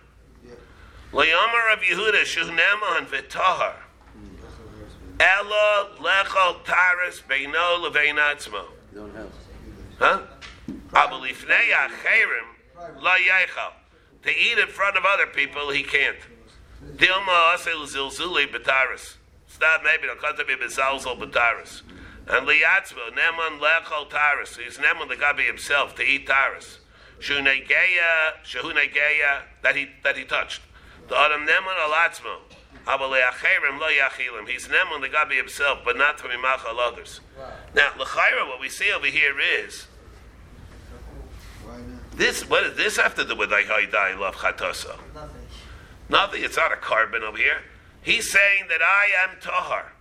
Le'yamar of Yehuda shuhneman v'tahar. Ella lechol taris beino don't have. Huh? Abalifnei acherim la yechal. To eat in front of other people, he can't. Dilma asel zilzuli betaris. Stop maybe they'll come to be bezalzel betaris. And liyatzmo neman lechol taris. He's neman the gabi himself to eat taris. Shunegeya shehunegeya that he that he touched. The adam neman alatzmo. Abalei acherim lo. He's neman the gabi himself, but not to be machal others. Now, l'chayra, what we see over here is this. What does this have to do with Aihai love chatosa? Nothing. Nothing. It's not a korban over here. He's saying that I am tahar.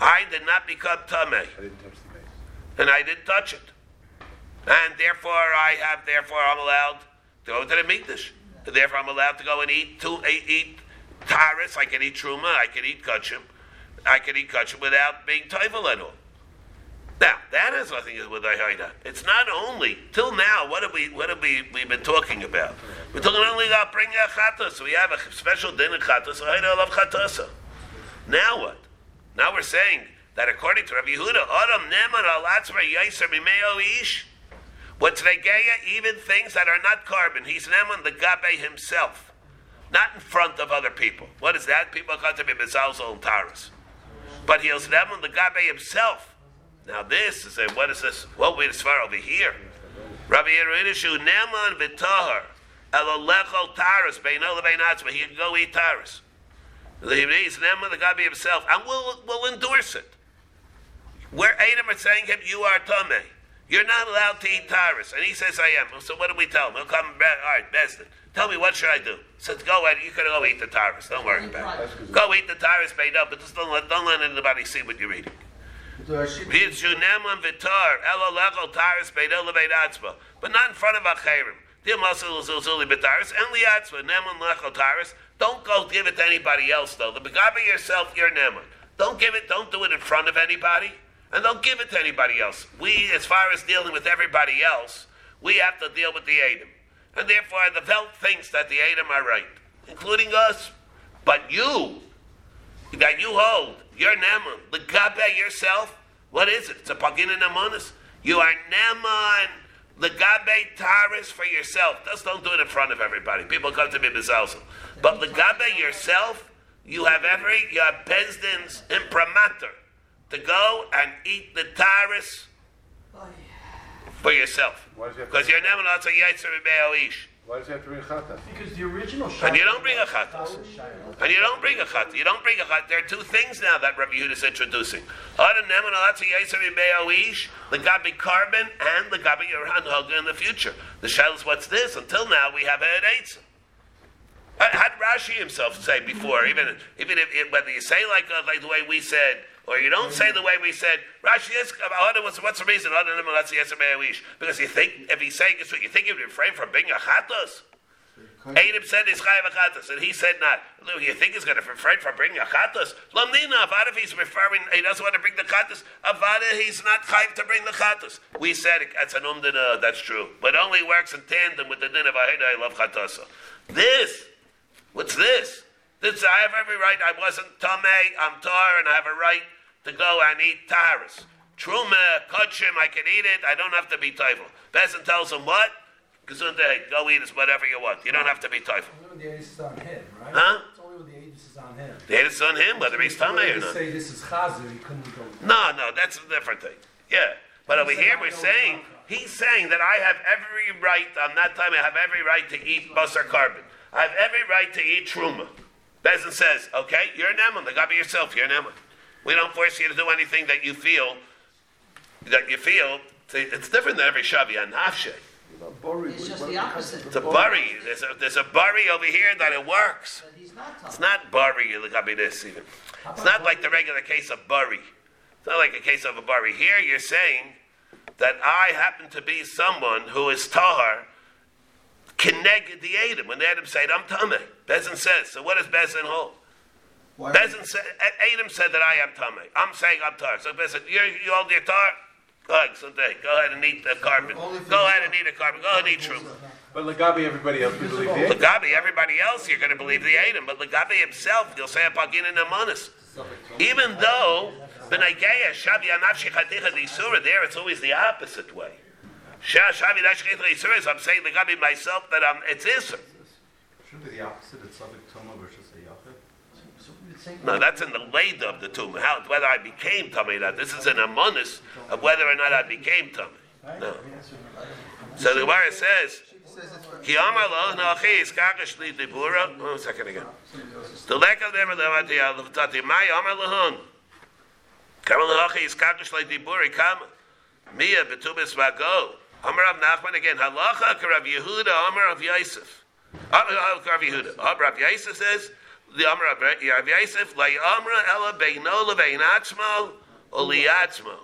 I did not become tameh, I didn't touch the base. and I didn't touch it, and therefore I have. Therefore, I'm allowed to go to the mikdash. Therefore, I'm allowed to go and eat to eat, eat taris. I can eat truma. I can eat kachim. I can eat kachim without being toivel at all. Now that has nothing to do with Ahaida. It's not only till now. What have we? What have we? We've been talking about. We're talking only about bringing a chatos. We have a special din of chatos. Ahaida love chatosa. Now what? Now we're saying that according to Rabbi Yehuda, Adam Neman Alatzra Yaiser Mimeo Ish. What's Negeya? Even things that are not korban. He's Neman the Gabe himself, not in front of other people. What is that? People come to be Bezalzel and Taras. But he's Neman the Gabe himself. Now this is a, what is this? What we far over here? Rabbi Yeridishu Neman Vitahar Elalechol Taras Beino Lebeinatzma. He can go eat Taras. The Hebrews, Nema the Gabi himself, and we'll, we'll endorse it. Where Adam are saying him, you are Tomei. You're not allowed to eat taras. And he says, I am. So what do we tell him? He'll come back, all right, Besdin. Tell me, what should I do? Says, go ahead, you can go eat the taras. Don't worry about it. Go eat the taras made up, but just don't let, don't let anybody see what you're eating. But not in front of taras. Don't go give it to anybody else, though. The begabi yourself, your neman. Don't give it, don't do it in front of anybody, and don't give it to anybody else. We, as far as dealing with everybody else, we have to deal with the Adam. And therefore, the Velt thinks that the Adam are right, including us. But you, that you hold, you're Neman. The Gabe yourself, what is it? It's a Pagin and Amonis. You are Neman. The Gabe Taris for yourself. Just don't do it in front of everybody. People come to me bezalzel. But the Gabe yourself, you have every, you have Bezdin's imprimatur to go and eat the Taris for yourself. Why does he have Because to, you're Neman also Yaitzer Ish. why does he have to bring chata? Because the original And you don't bring a chatas. And you don't bring a chat. You don't bring a chat. There are two things now that Rabbi Yehuda is introducing. The Gabi korban and the Gabi Yoran in the future. The shell is what's this? Until now, we have a Eitzah. Had Rashi himself say before, even even if, if whether you say like uh, like the way we said, or you don't say the way we said, Rashi what's uh, what's the reason? Because you think if he's saying what you think he would refrain from being a chatos. Adam said he's chayav achatos, and he said not. You think he's going to refrain from bringing a? Lamnina, avad if he's referring, he doesn't want to bring the chatos. Avada, he's not chayav to bring the chatos. We said that's an umdina, that's true, but only works in tandem with the din of aheda. I love chatosa. This, what's this? This I have every right. I wasn't tamei, I'm tar, and I have a right to go and eat taras. Truma, kachim, I can eat it. I don't have to be teufel. Bezin tells him what? Gesundheit, go eat us whatever you want. You don't have to be teufel. Only when the Aedis is on him, right? Huh? It's only when the Aedis is on him. They had it on him, whether he's tamei or not. say this is Chazer, he couldn't go. No, no, that's a different thing. Yeah. But over here we're saying, he's saying that I have every right, on that time I have every right to eat basar korban. I have every right to eat truma. Bezin says, okay, you're an eman, the God be yourself, you're an eman. We don't force you to do anything that you feel, that you feel, it's different than every Shavi Nafshe. It's just the opposite. It's a bari. There's a, there's a bari over here that it works. Not It's not bari, look at me this even. It's not like the regular case of bari. It's not like a case of a bari. Here you're saying that I happen to be someone who is tahar, connected the Adam. When the Adam said, I'm tameh. Bezin says, so what does Bezin hold? Bezin said, Adam said that I am tameh. I'm saying I'm tahar. So Bezin, you you hold your tahar? Go ahead, Sunday. Go ahead and eat the korban. Go ahead and eat a korban. Go ahead and eat truma. But Lagabi, everybody else, we believe it. Lagabi, everybody else, you're going to believe the Adam, but Lagabi himself, you'll say Apagin and Amonis. Even though Benageya, Shavi Anafshi Chaticha Disura, there it's always the opposite way. Sha- Shavi Anafshi Chaticha Disura, I'm saying Lagabi myself that I'm, it's Isser. Should be the opposite. It's subject tuma versus a yachid. No, that's in the late of the tomb. How, whether I became Tummy not. This is an Amonis of whether or not I became Tummy. No. So the Gemara says, Ki amar lo nachi iskakish li dibura. One second again. The lekal never levati al levtati mai amar lahun. Kama lachi iskakish li dibura kama. Mia betubis vago. Amar of Nachman again. Halacha karav Yehuda amar of Yosef. Amar of Rav Yehuda. Amar of Yosef says, the Amar of Rav Yosef, la amra ela beino levein atzmo o liatzmo.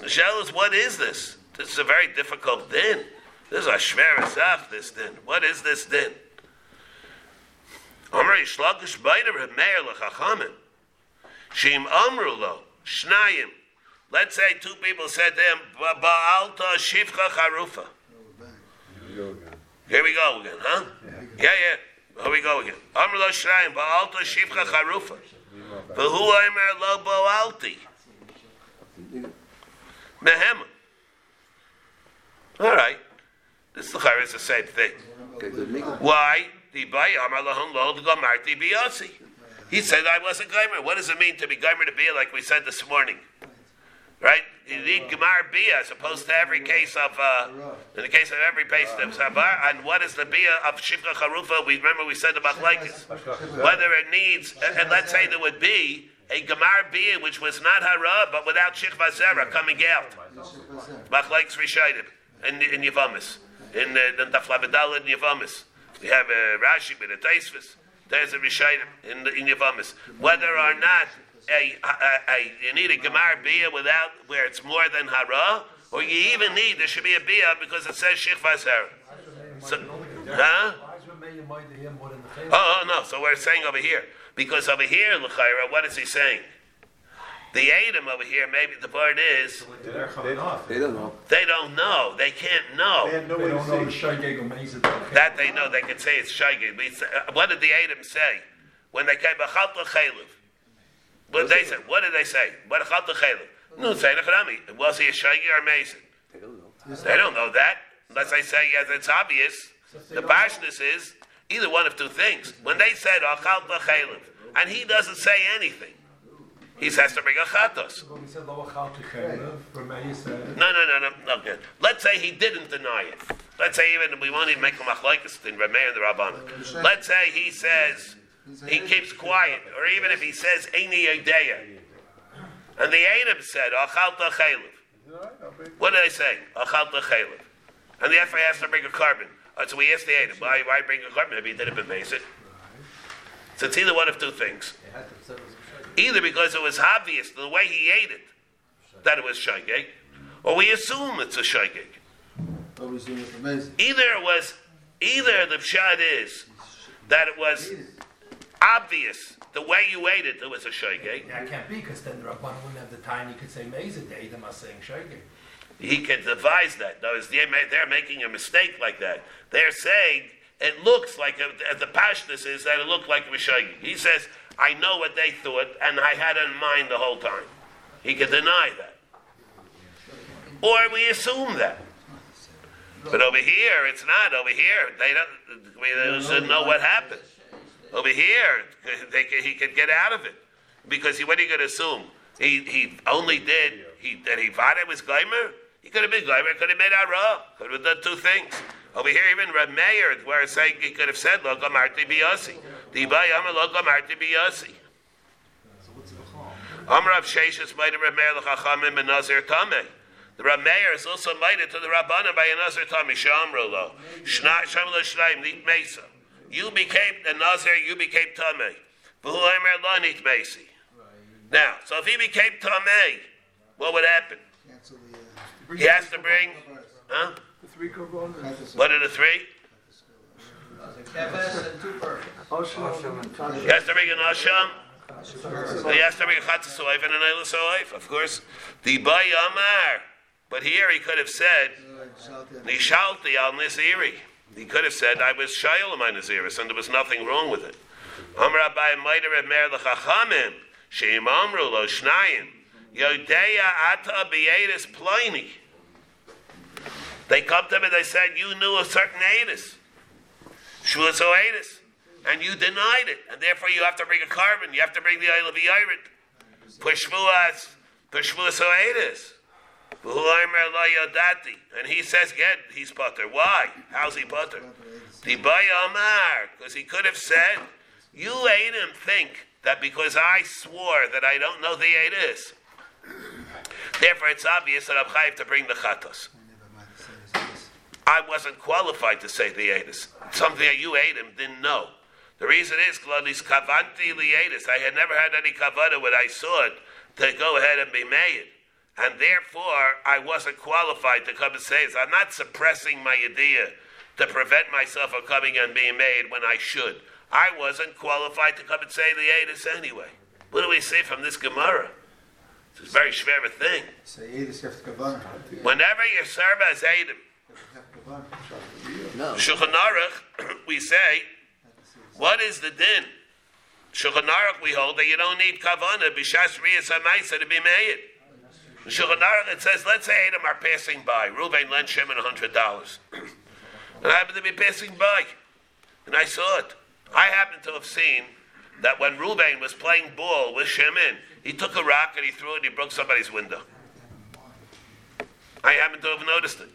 The shell is, what is this? This is a very difficult din. This is a shver this din. What is this din? Amr shlagish beider meir lechachamim. Shim amru lo, shnayim. Let's say two people said to him, "Ba- Ba'alta shivcha charufa. Here we go again, huh? Yeah, yeah. We go again. Amr lo shnayim, ba'alta shivcha charufa. V'hu aimer lo ba'alti. Mehema. All right. This is the same thing. Okay, good. Miguel. Why? The bay amar lahon lo gomarti biyasi. He said I wasn't gomer. What does it mean to be gomer to be like we said this morning? Right? You need Gemar Bia as opposed to every case of, uh, in the case of every base of Savar. And what is the Bia of Shifra Charufa? We remember we said about Laikis. Whether it needs, and let's say there would be a Gemar Bia which was not Hara, but without Shikva Zera coming out. Machlaik's Rishaidim in, in Yavamis. In the Taflabedal in Yavamis. We have a Rashi with a Taisvis. There's a Rishaidim in, in Yavamis. Whether or not a, a, a, you need a Gemar Bia without, where it's more than Hara, or you even need, there should be a Bia because it says Shikva Zera. So, huh? Why is Rameya mind to him more than the family? Oh, oh, no. So we're saying over here. Because over here, L'chaira, what is he saying? The Adam over here, maybe the word is, They're coming off. They don't know. they don't know. They can't know. had no They way don't know the see. That they know. They can say it's Shaygig. But uh, What did the Adam say? When they came, B'chal L'chaylev. What did they say? What did they say? What B'chal L'chaylev? No, say Nechrami. Was he a Shaygig or Mason? They don't know. They don't know that. Unless they say, yes, it's obvious. The barshness is either one of two things. When they said, Achal L'chaylev, and he doesn't say anything, he has to bring a chatos. When we said Loa Chal Techelev, Rameya said. No, no, no, no, no, good. Let's say he didn't deny it. Let's say even, we won't even make a machlokes in Rameh and the Rabbana. Let's say he says, he keeps quiet, or even if he says, Eini Yedeya. And the Adam said, Achal T'chelev. What did I say? Achal T'chelev. And the FA has to bring a korban. Uh, so we asked the Adam, why, why bring a korban? Maybe he didn't base it. So it's either one of two things. They had to say it was Either because it was obvious the way he ate it that it was shaygig, or we assume it's a shaygig. Obviously, it's amazing. Either it was, either the pshat is that it was obvious the way you ate it, it was a shaygig. That can't be, because then the Rabban wouldn't have the time, he could say Meza Day, them are saying Shageg. He could devise that. No, they're making a mistake like that. They're saying it looks like a, uh, the pashness is that it looked like it was shaygig. He says, I know what they thought, and I had it in mind the whole time. He could deny that. Or we assume that. But over here, it's not. Over here, they don't. We don't know what happened. Over here, they, he could get out of it because he, what are you going to assume? He he only did he that he it was geimer. He could have been geimer. Could have made ara. Could have done two things. Over here, even Reb Meir, where it's saying he could have said lo gamarti biyasi. Diba yama lo gamarti biyasi. Amr Rav Sheshes might have Reb Meir l'chachamim ben Nazir Tameh. The Rab Meir is also mighty to the Rabbanim by a Nazir Tami Shamro lo. Shna Shamla Shnaim Nit Mesa. You became the Nazir, you became Tameh. Now, so if he became Tameh, what would happen? The, He has to bring, huh? cancel What are the three? He has to bring an Asham. He has to bring a Chatzasoif and an Eilasoif, of course. The Bay Amar. But here he could have said, Nishalti al Niziri. He could have said, I was Shail my Naziris, and there was nothing wrong with it. Lo Yodeya Ata. They come to and they said, you knew a certain Edis. Shvuas Oedis. And you denied it. And therefore you have to bring a korban. You have to bring the oil of the iron. Pushvuas, Pushvuas Oedis. And he says, again, he's putter. Why? How's he putter? Dibaya Amar, because he could have said, You ate him think that because I swore that I don't know the eight is. Therefore, it's obvious that I'm chayiv to bring the chatos. I wasn't qualified to say the Edis. Something that you ate him didn't know. The reason is, Glodis kavanti liedis. I had never had any kavana when I saw it to go ahead and be made. And therefore, I wasn't qualified to come and say this. I'm not suppressing my idea to prevent myself from coming and being made when I should. I wasn't qualified to come and say the Edis anyway. What do we say from this Gemara? It's a very schwer thing. Say Edis, you have to kavan. Whenever you serve as Edom, No. Shulchan Aruch, we say, what is the din? Shulchan Aruch, we hold that you don't need kavana b'shas riyas to be made. In Shulchan says, let's say Edom are passing by. Reuven lent Shimon a hundred dollars, and I happen to be passing by, and I saw it. I happen to have seen that when Reuven was playing ball with Shimon, he took a rock and he threw it and he broke somebody's window. I happen to have noticed it.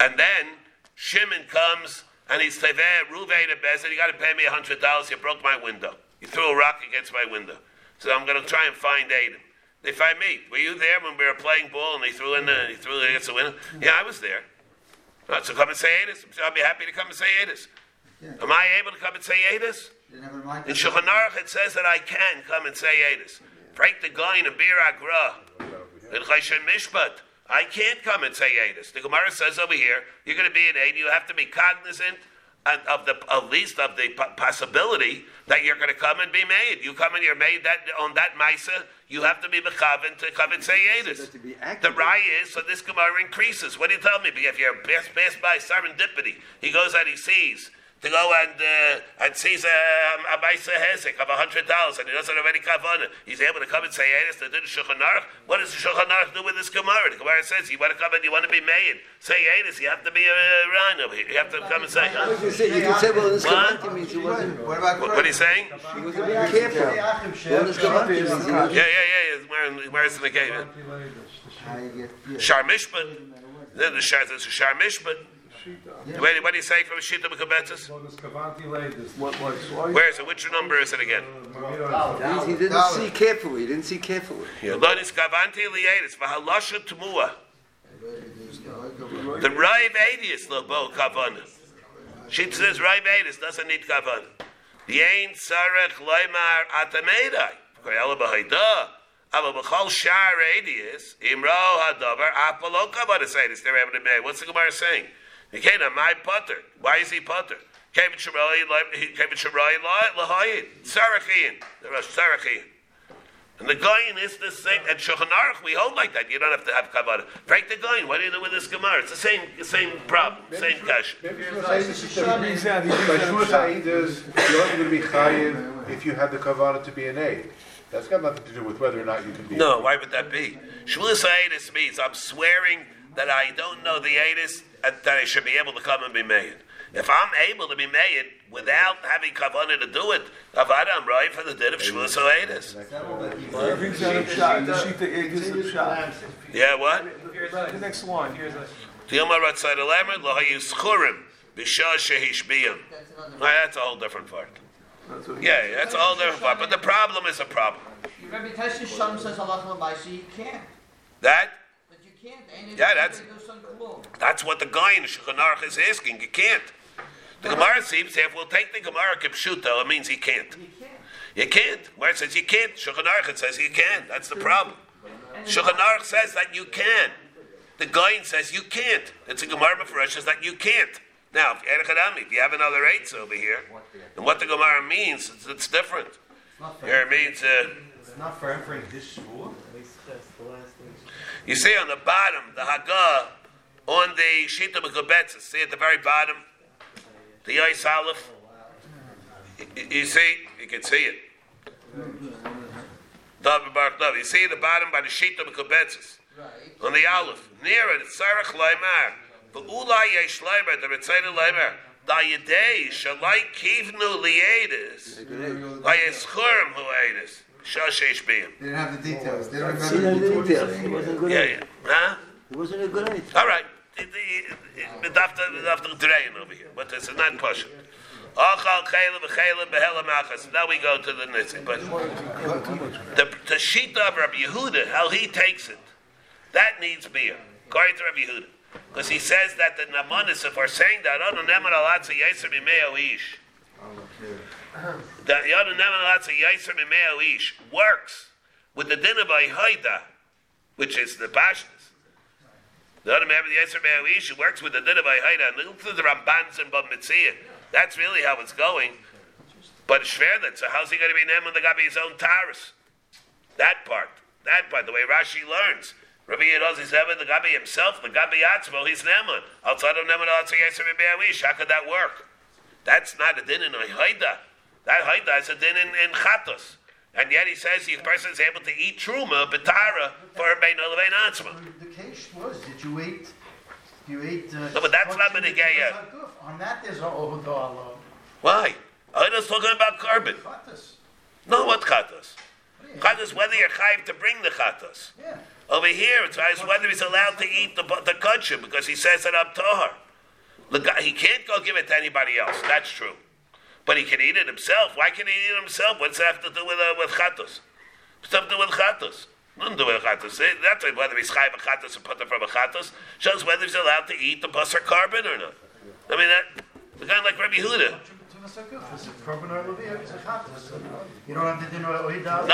And then Shimon comes and he's Teveh, Ruvain, and Bezin, you got to pay me $100. You broke my window. You threw a rock against my window. So I'm going to try and find Aiden. They I me. Were you there when we were playing ball and they threw in the, and he threw it against the window? Yeah, I was there. Right, so come and say Aedis. I'll be happy to come and say Aedis. Yeah. Am I able to come and say Aedis? You never mind. In Shulchan Aruch it says that I can come and say Aedis. Break the guy in a beer agra. In Choshen Mishpat. I can't come and say Aedis. The Gemara says over here, you're going to be an Aid. You have to be cognizant of the at least of the possibility that you're going to come and be made. You come and you're made that on that Misa, you have to be mechavin to come and say So Aedis. that to be The. Rai is so this Gemara increases. What do you tell me? If you're passed pass by serendipity, he goes and he sees to go and uh, and sees um, a Maisa Hezek of a hundred dollars and he doesn't have any kavana. He's able to come and say Eres to do the Shulchan Aruch. What does the Shulchan Aruch do with this Gemara? The Gemara says you want to come and you want to be made. Say Eres. You have to be a uh, Ran over here. You have to come and say. You say, you can say, well, this What? Means he wasn't, What about What, what are you saying? he wasn't being careful. Well, this Kavanti means he wasn't. Yeah, yeah, yeah. yeah. Where, where's the gate? How you get, yeah. Shar Mishpat. Then the Shar, there's a Shar Mishpat. Wait, what do you say from Shita Mekubetzes? Where is it? Which number is it again? He he didn't see carefully, he didn't see carefully. Lonis Kavanti Liedis, Vahalasha Tumua. The Raiv Adius Lobo Kavana. She says Raiv Adius doesn't need Kavana. The Ain Sarech Loimar Atamedai. Koyala Bahaida. Aber b'chol shar radius, imro hadavar apolo kavana sayis. They're able to make. What's the Gemara saying? He came to my putter. Why is he putter? Kevin Shemroi, Kevin Shemroi, Lahayin, Sarachian. There are Sarachian. And the Goyin is the same. And Shulchan Aruch, we hold like that. You don't have to have kavana. Break the Goyin. What do you do with this Gemara? It's the same, same problem, same kash. By Shmuel Sa'idas, you're only going to be chayiv if you have the kavanah to be an aid. That's got nothing to do with whether or not you can be. No, why would that be? Shmulis Aedis means I'm swearing that I don't know the Aedis and that I should be able to come and be made. If I'm able to be made without having kavanah to do it, Avada, I'm right for the din of Shmulis Aedis. Yeah, what? The next one. Dilma Ratzai Lemer, Lahayu Schurim, Bishah Shehishbiyam. That's another. That's a whole different part. Yeah, that's a whole different part. But the problem is a problem. Your reputation Shum says Allah Mabaisi, you can't. That But you can't. Ain't it- Yeah, that's- you do some klum. That's what the guy in the Shulchan Aruch is asking. You can't. The Gemara seems to have, we'll take the Gemara Kipshuto, it means he can't. You can't. You. Where it says you can't, Shulchan Aruch says you can. That's the problem. Shulchan Aruch says that you can. The guy says you can't. It's a Gemara for us says that you can't. Now, if Erech if you have another eights over here, and what the Gemara means, it's, it's different. Here it means, uh, It's not for entering his shul. You see on the bottom, the Haggah, on the Shita Mekubetzes, see at the very bottom, the Yais Aleph. Y- y- You see, you can see it. You see at the bottom by the Shita Mekubetzes, Right. on the Aleph. Near it, it's Sarach Laimar. But Ulai Yesh Laimar, the Ritzayna Laimar. Da Yedei, Shalai Kivnu Liedis, Vayeschurm Huedis, Shoshesh Biyam. They didn't have the details. They don't See remember that the in details. he wasn't good Yeah, yeah. Huh? He wasn't a good idea. All right. The daftar the daftar drain over here, but this is not push. Achal chayla v'chayla behela machas. Now we go to the nitzig. But the the shita of Rabbi Yehuda, how he takes it, that needs beer. According to Rabbi Yehuda, because he says that the namanis, if we're saying that, oh, That yadu neman alatza yeser mimeo ish works with the din of Haida, which is the pashtas. The other member, the Yetzer Me'awish, who works with the din of Haida, and look through the Rambans and Bab. That's really how it's going. But Shverdet, so how's he going to be Neman the Gabi his own Taurus? That part. That part, the way Rashi learns. Rabbi Yedozi Zeba, the Gabi himself, the Gabi Atzmo, he's Neman. Outside of Neman, how could that work? That's not a din in Haida. That Haida is a din in, in Chatos. And yet he says the person is able to eat Truma, Betara, for a Bein Olavein Atzmo. The case was that you ate, you ate. Uh, No, but that's not meat. On that, there's a overall Why? I was talking about korban. chatas. No, what chatos? Chatos, whether you're chayiv to bring the chatos. Yeah. Over here, it's as whether he's allowed to eat the the kudshim because he says it up tahar. The guy, he can't go give it to anybody else. That's true, but he can eat it himself. Why can he eat it himself? What's that have to do with uh, with chatos? What's that have to do with chatos? Nothing to do with chatos. That's it, whether he's chayv a chatos or put from a chatos shows whether he's allowed to eat the basar korban or not. I mean that the guy like Rabbi Huda. No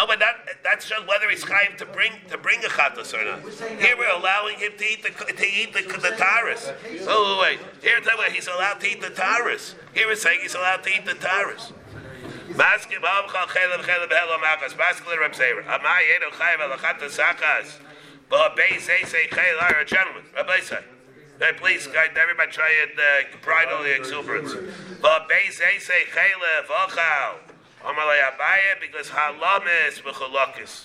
but that that shows whether he's chayiv to bring to bring a chatas or not. Here we're allowing him to eat the to eat the the taris. Oh wait, here he's allowed to eat the taris. Here we're saying he's allowed to eat the taris. Maskim avchal chelav chelav helo machas. Maskim Reb Seir. Amai yenu chayiv al chatas sachas. But beis say say chel are a gentleman. Rabbi say. Hey, please, guys, everybody try and uh, bridle the exuberance. But beis say say chelav ochal. Amalei Abaye, because halamis v'chulakis.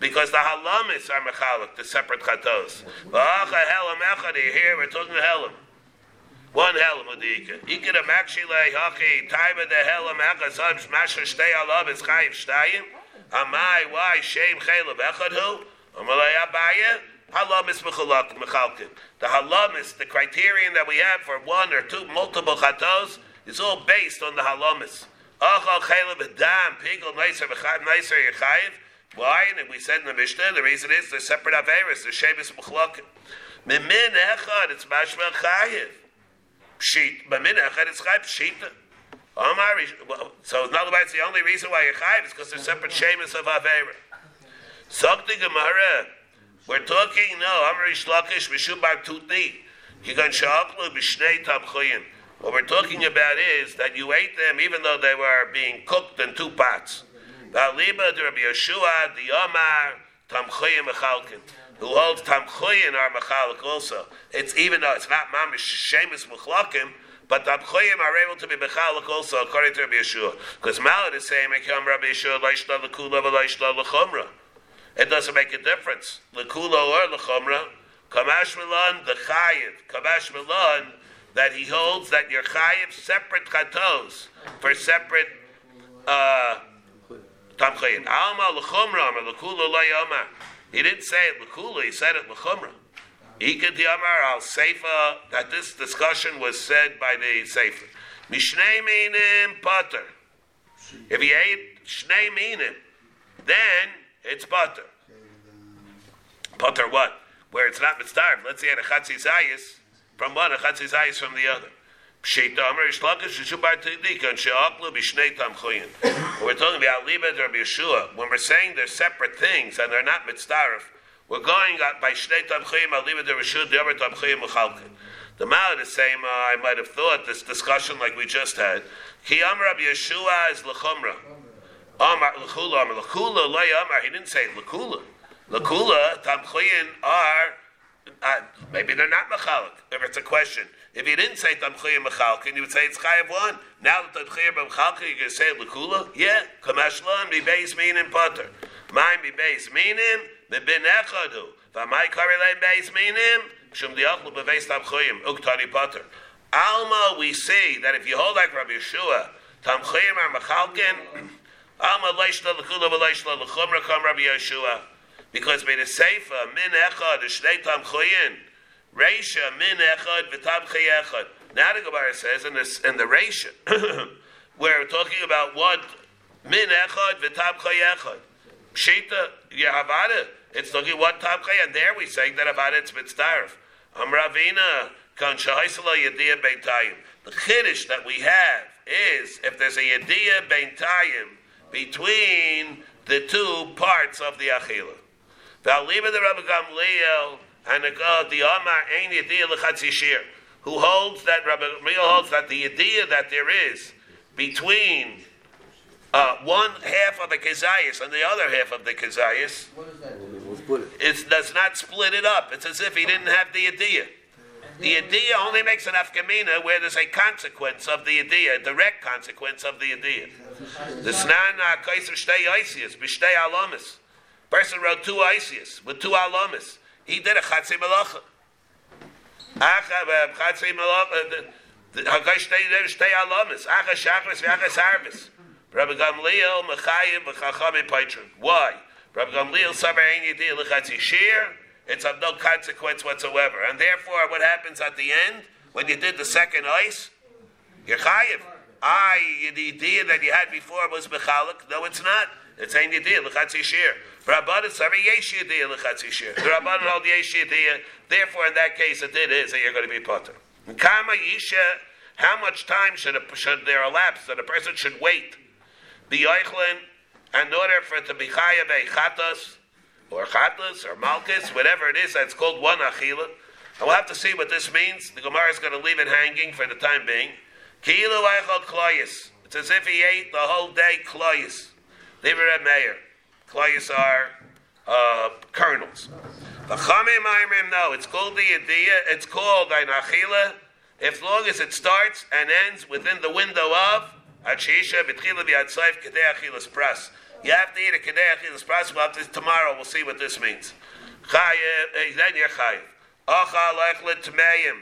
Because the halamis are mechalak, the separate chatos. V'acha helam echadi, here we're talking helam. One helam udika. Ikid am actually hachi, taiba de helam echad, sab masher shtei alav, is chayiv shtayim. Amai, why, shem chelav echad hu? Amalei Abaye, halamis mechalkin. The halamis, the criterion that we have for one or two multiple chatos, is all based on the halamis. Why? And we said in the Mishnah, the reason is they're separate averis. The shevis mechlokim. Mimin echad it's mashma chayiv. Pshit. Mimin echad it's chayiv pshita. So in other words, the only reason why you're chayiv is because they're separate shevis of avera. Sokti Gemara. We're talking no. Amar Reish Lakish Mishubar Tuti. Kigan Shaklu Bishnei Tamchoyin. What we're talking about is that you ate them even though they were being cooked in two pots. V'aliba Rabbi Yeshua the Omar Tamchoyin Mechalkin. Who holds Tamchoyin are Mechalik also. It's even though it's not Mamish Shemus Mechlakim, but the Tamchoyim are able to be Mechalik also according to Rabbi Yeshua. Because Malad is saying, Rabbi Yeshua Leishla Lekula V'Leishla Lechumra. It doesn't make a difference. Lekula or Lechumra. Kamash Milan, the Chayiv. Kamash Milan, that he holds that your Chayiv separate chatos for separate uh, Tamchayin. Alma Lechumra, Amar Lekula Lo Yomar. He didn't say it Lekula, he said it Lechumra. Ikad Yamar al Seifa, that this discussion was said by the Seifa. Mishnei Minim Potter. If he ate Shnei Minim, then it's butter. Butter what? Where it's not mitzvah. Let's say a chatzi zayis from one, a chatzi zayis from the other. We're talking about Libet Rabbi Yeshua. When we're saying they're separate things and they're not mitzvah, we're going by Shnei Tamchoyim Al Libet Rabbi Yeshua the other Mechalkin. The Malad is saying, I might have thought this discussion like we just had. Ki Amar Rabbi Yeshua is Lechumra. Amar Lechula Amar Lechula Lay Amar. He didn't say Lekula. Lekula Tamchoyin are uh, maybe they're not mechalik. If it's a question, if he didn't say tamchiyim mechalkin, you would say it's chayav one. Now that tamchiyim mechalkin, you can say lekula. Yeah, kamashlan be base meaning putter. Mine be base meaning the bin echadu. V'amai karilei base meaning shum diachlu beveis tamchiyim uktani putter. Alma, we see that if you hold like Rabbi Yeshua, tamchiyim are mechalkin. Because by the Seifa, min echad, shnei tamchoyin, reisha, min echad, v'tamchay echad. Now the Gemara says in, in the reisha, we're talking about what, min echad, v'tamchay echad. Pshita, Yehavada, it's talking what tamchay, and there we say that about it's mitzdarf. Amravina, kan shahaisala yediyah beintayim. The chiddush that we have is, if there's a yediyah beintayim between the two parts of the achilah. V'aliba the Rabbi Gamliel and the God the Amar Ein Yediyah L'Chatzishir, who holds that Rabbi Gamliel holds that the idea that there is between uh, one half of the kezayis and the other half of the kezayis What is that? We'll it. it does not split it up. It's as if he didn't have the idea. The idea only makes an afkamina where there's a consequence of the idea, direct consequence of the idea. The snan kaiser shtei oisius b'shtei alamis. Person wrote two oisius with two alamis. He did a chatzei malacha. Acha uh, chatzei malacha. Uh, Hagai shtei uh, shtei alamis. Acha shachris v'acha sarvis. Rabbi Gamliel mechayim v'chacham Why? Rabbi Gamliel Sabar Ein Yediyah L'Chatzi it's of no consequence whatsoever. And therefore, what happens at the end, when you did the second ice, you're chayiv. I, the idea that you had before was mechalik. No, it's not. It's ein yediyah l'chatzi shir. Rabbanan sabi yesh l'chatzi shir. The Rabbanan hold yesh yediyah. Therefore, in that case, it is that you're going to be potter. Kama yisha. How much time should, a, should there elapse that a person should wait? Be eichlin in order for it to be chayav chatas or chatas or malchus, whatever it is that's called one achila. And we'll have to see what this means. The Gemara is going to leave it hanging for the time being. Ki'ilu eichel kloyis. It's as if he ate the whole day kloyis. Leave it at mayor. Kloyis are uh, kernels. The chamim ayrim no. It's called the idea. It's called ein achila. If long as it starts and ends within the window of achisha betchila bi'atzayv kedei achilas pras. You have to eat a kedei achilas pras. We'll have to, tomorrow we'll see what this means. Chayev, eh, then you're chayev. Achal eichlet tmeim.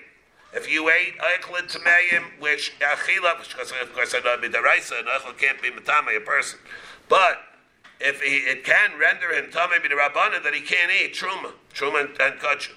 If you ate eichlet tmeim, which achila, because of course I know midaraisa, and eichel can't be matame a person, but if he, it can render him tamei midarabana that he can't eat truma, truma and, and kachum.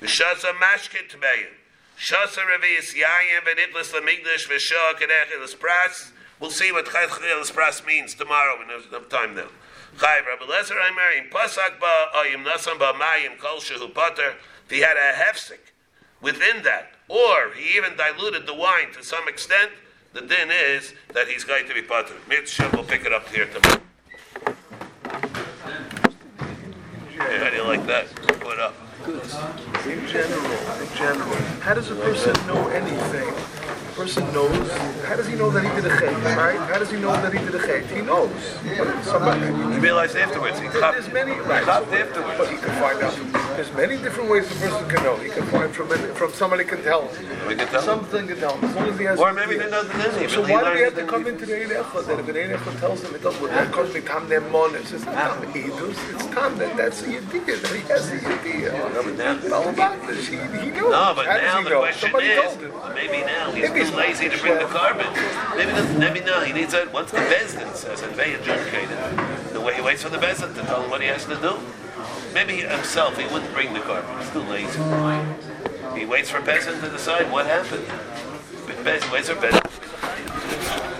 V'shasa mashket tmeim. Shasa revius yayim v'nitlas lamigdash v'shah kedechilas pras. We'll see what kedechilas pras means tomorrow when there's enough time now. Chayv Rabbi Lezer Aimer in Pasak ba ayim nasam ba mayim kol shehu pater. If he had a hefsek within that, or he even diluted the wine to some extent, the din is that he's going to be pater. Mitzvah, we'll pick it up here tomorrow. How do you like that? Put up. In general, in general, how does a person know anything? Person knows. How does he know that he did a chet? Right? How does he know that he did a chet? He knows. Somebody. He realized afterwards. He There's many. Right. chopped afterwards. But he can find out. There's many different ways the person can know. He can find from from somebody can tell him. Can tell. Something can tell him as long as he has. Or maybe idea. they know the. So why do we have to come into the Echad? That if an Echad tells him it doesn't, that comes become their monis. It's not tam edus. It's tam that that's a idea that he has a idea. Balabaklish, he, he knows. No, but now the question Somebody is, maybe now he's he's lazy to bring the korban. Maybe maybe no, he needs a, once the Bezdin says it, very adjudicated, the way he waits for the Bezdin to tell him what he has to do. Maybe himself, he wouldn't bring the korban. He's too lazy. He waits for Bezdin to decide what happened. Bez, waits for Bezdin.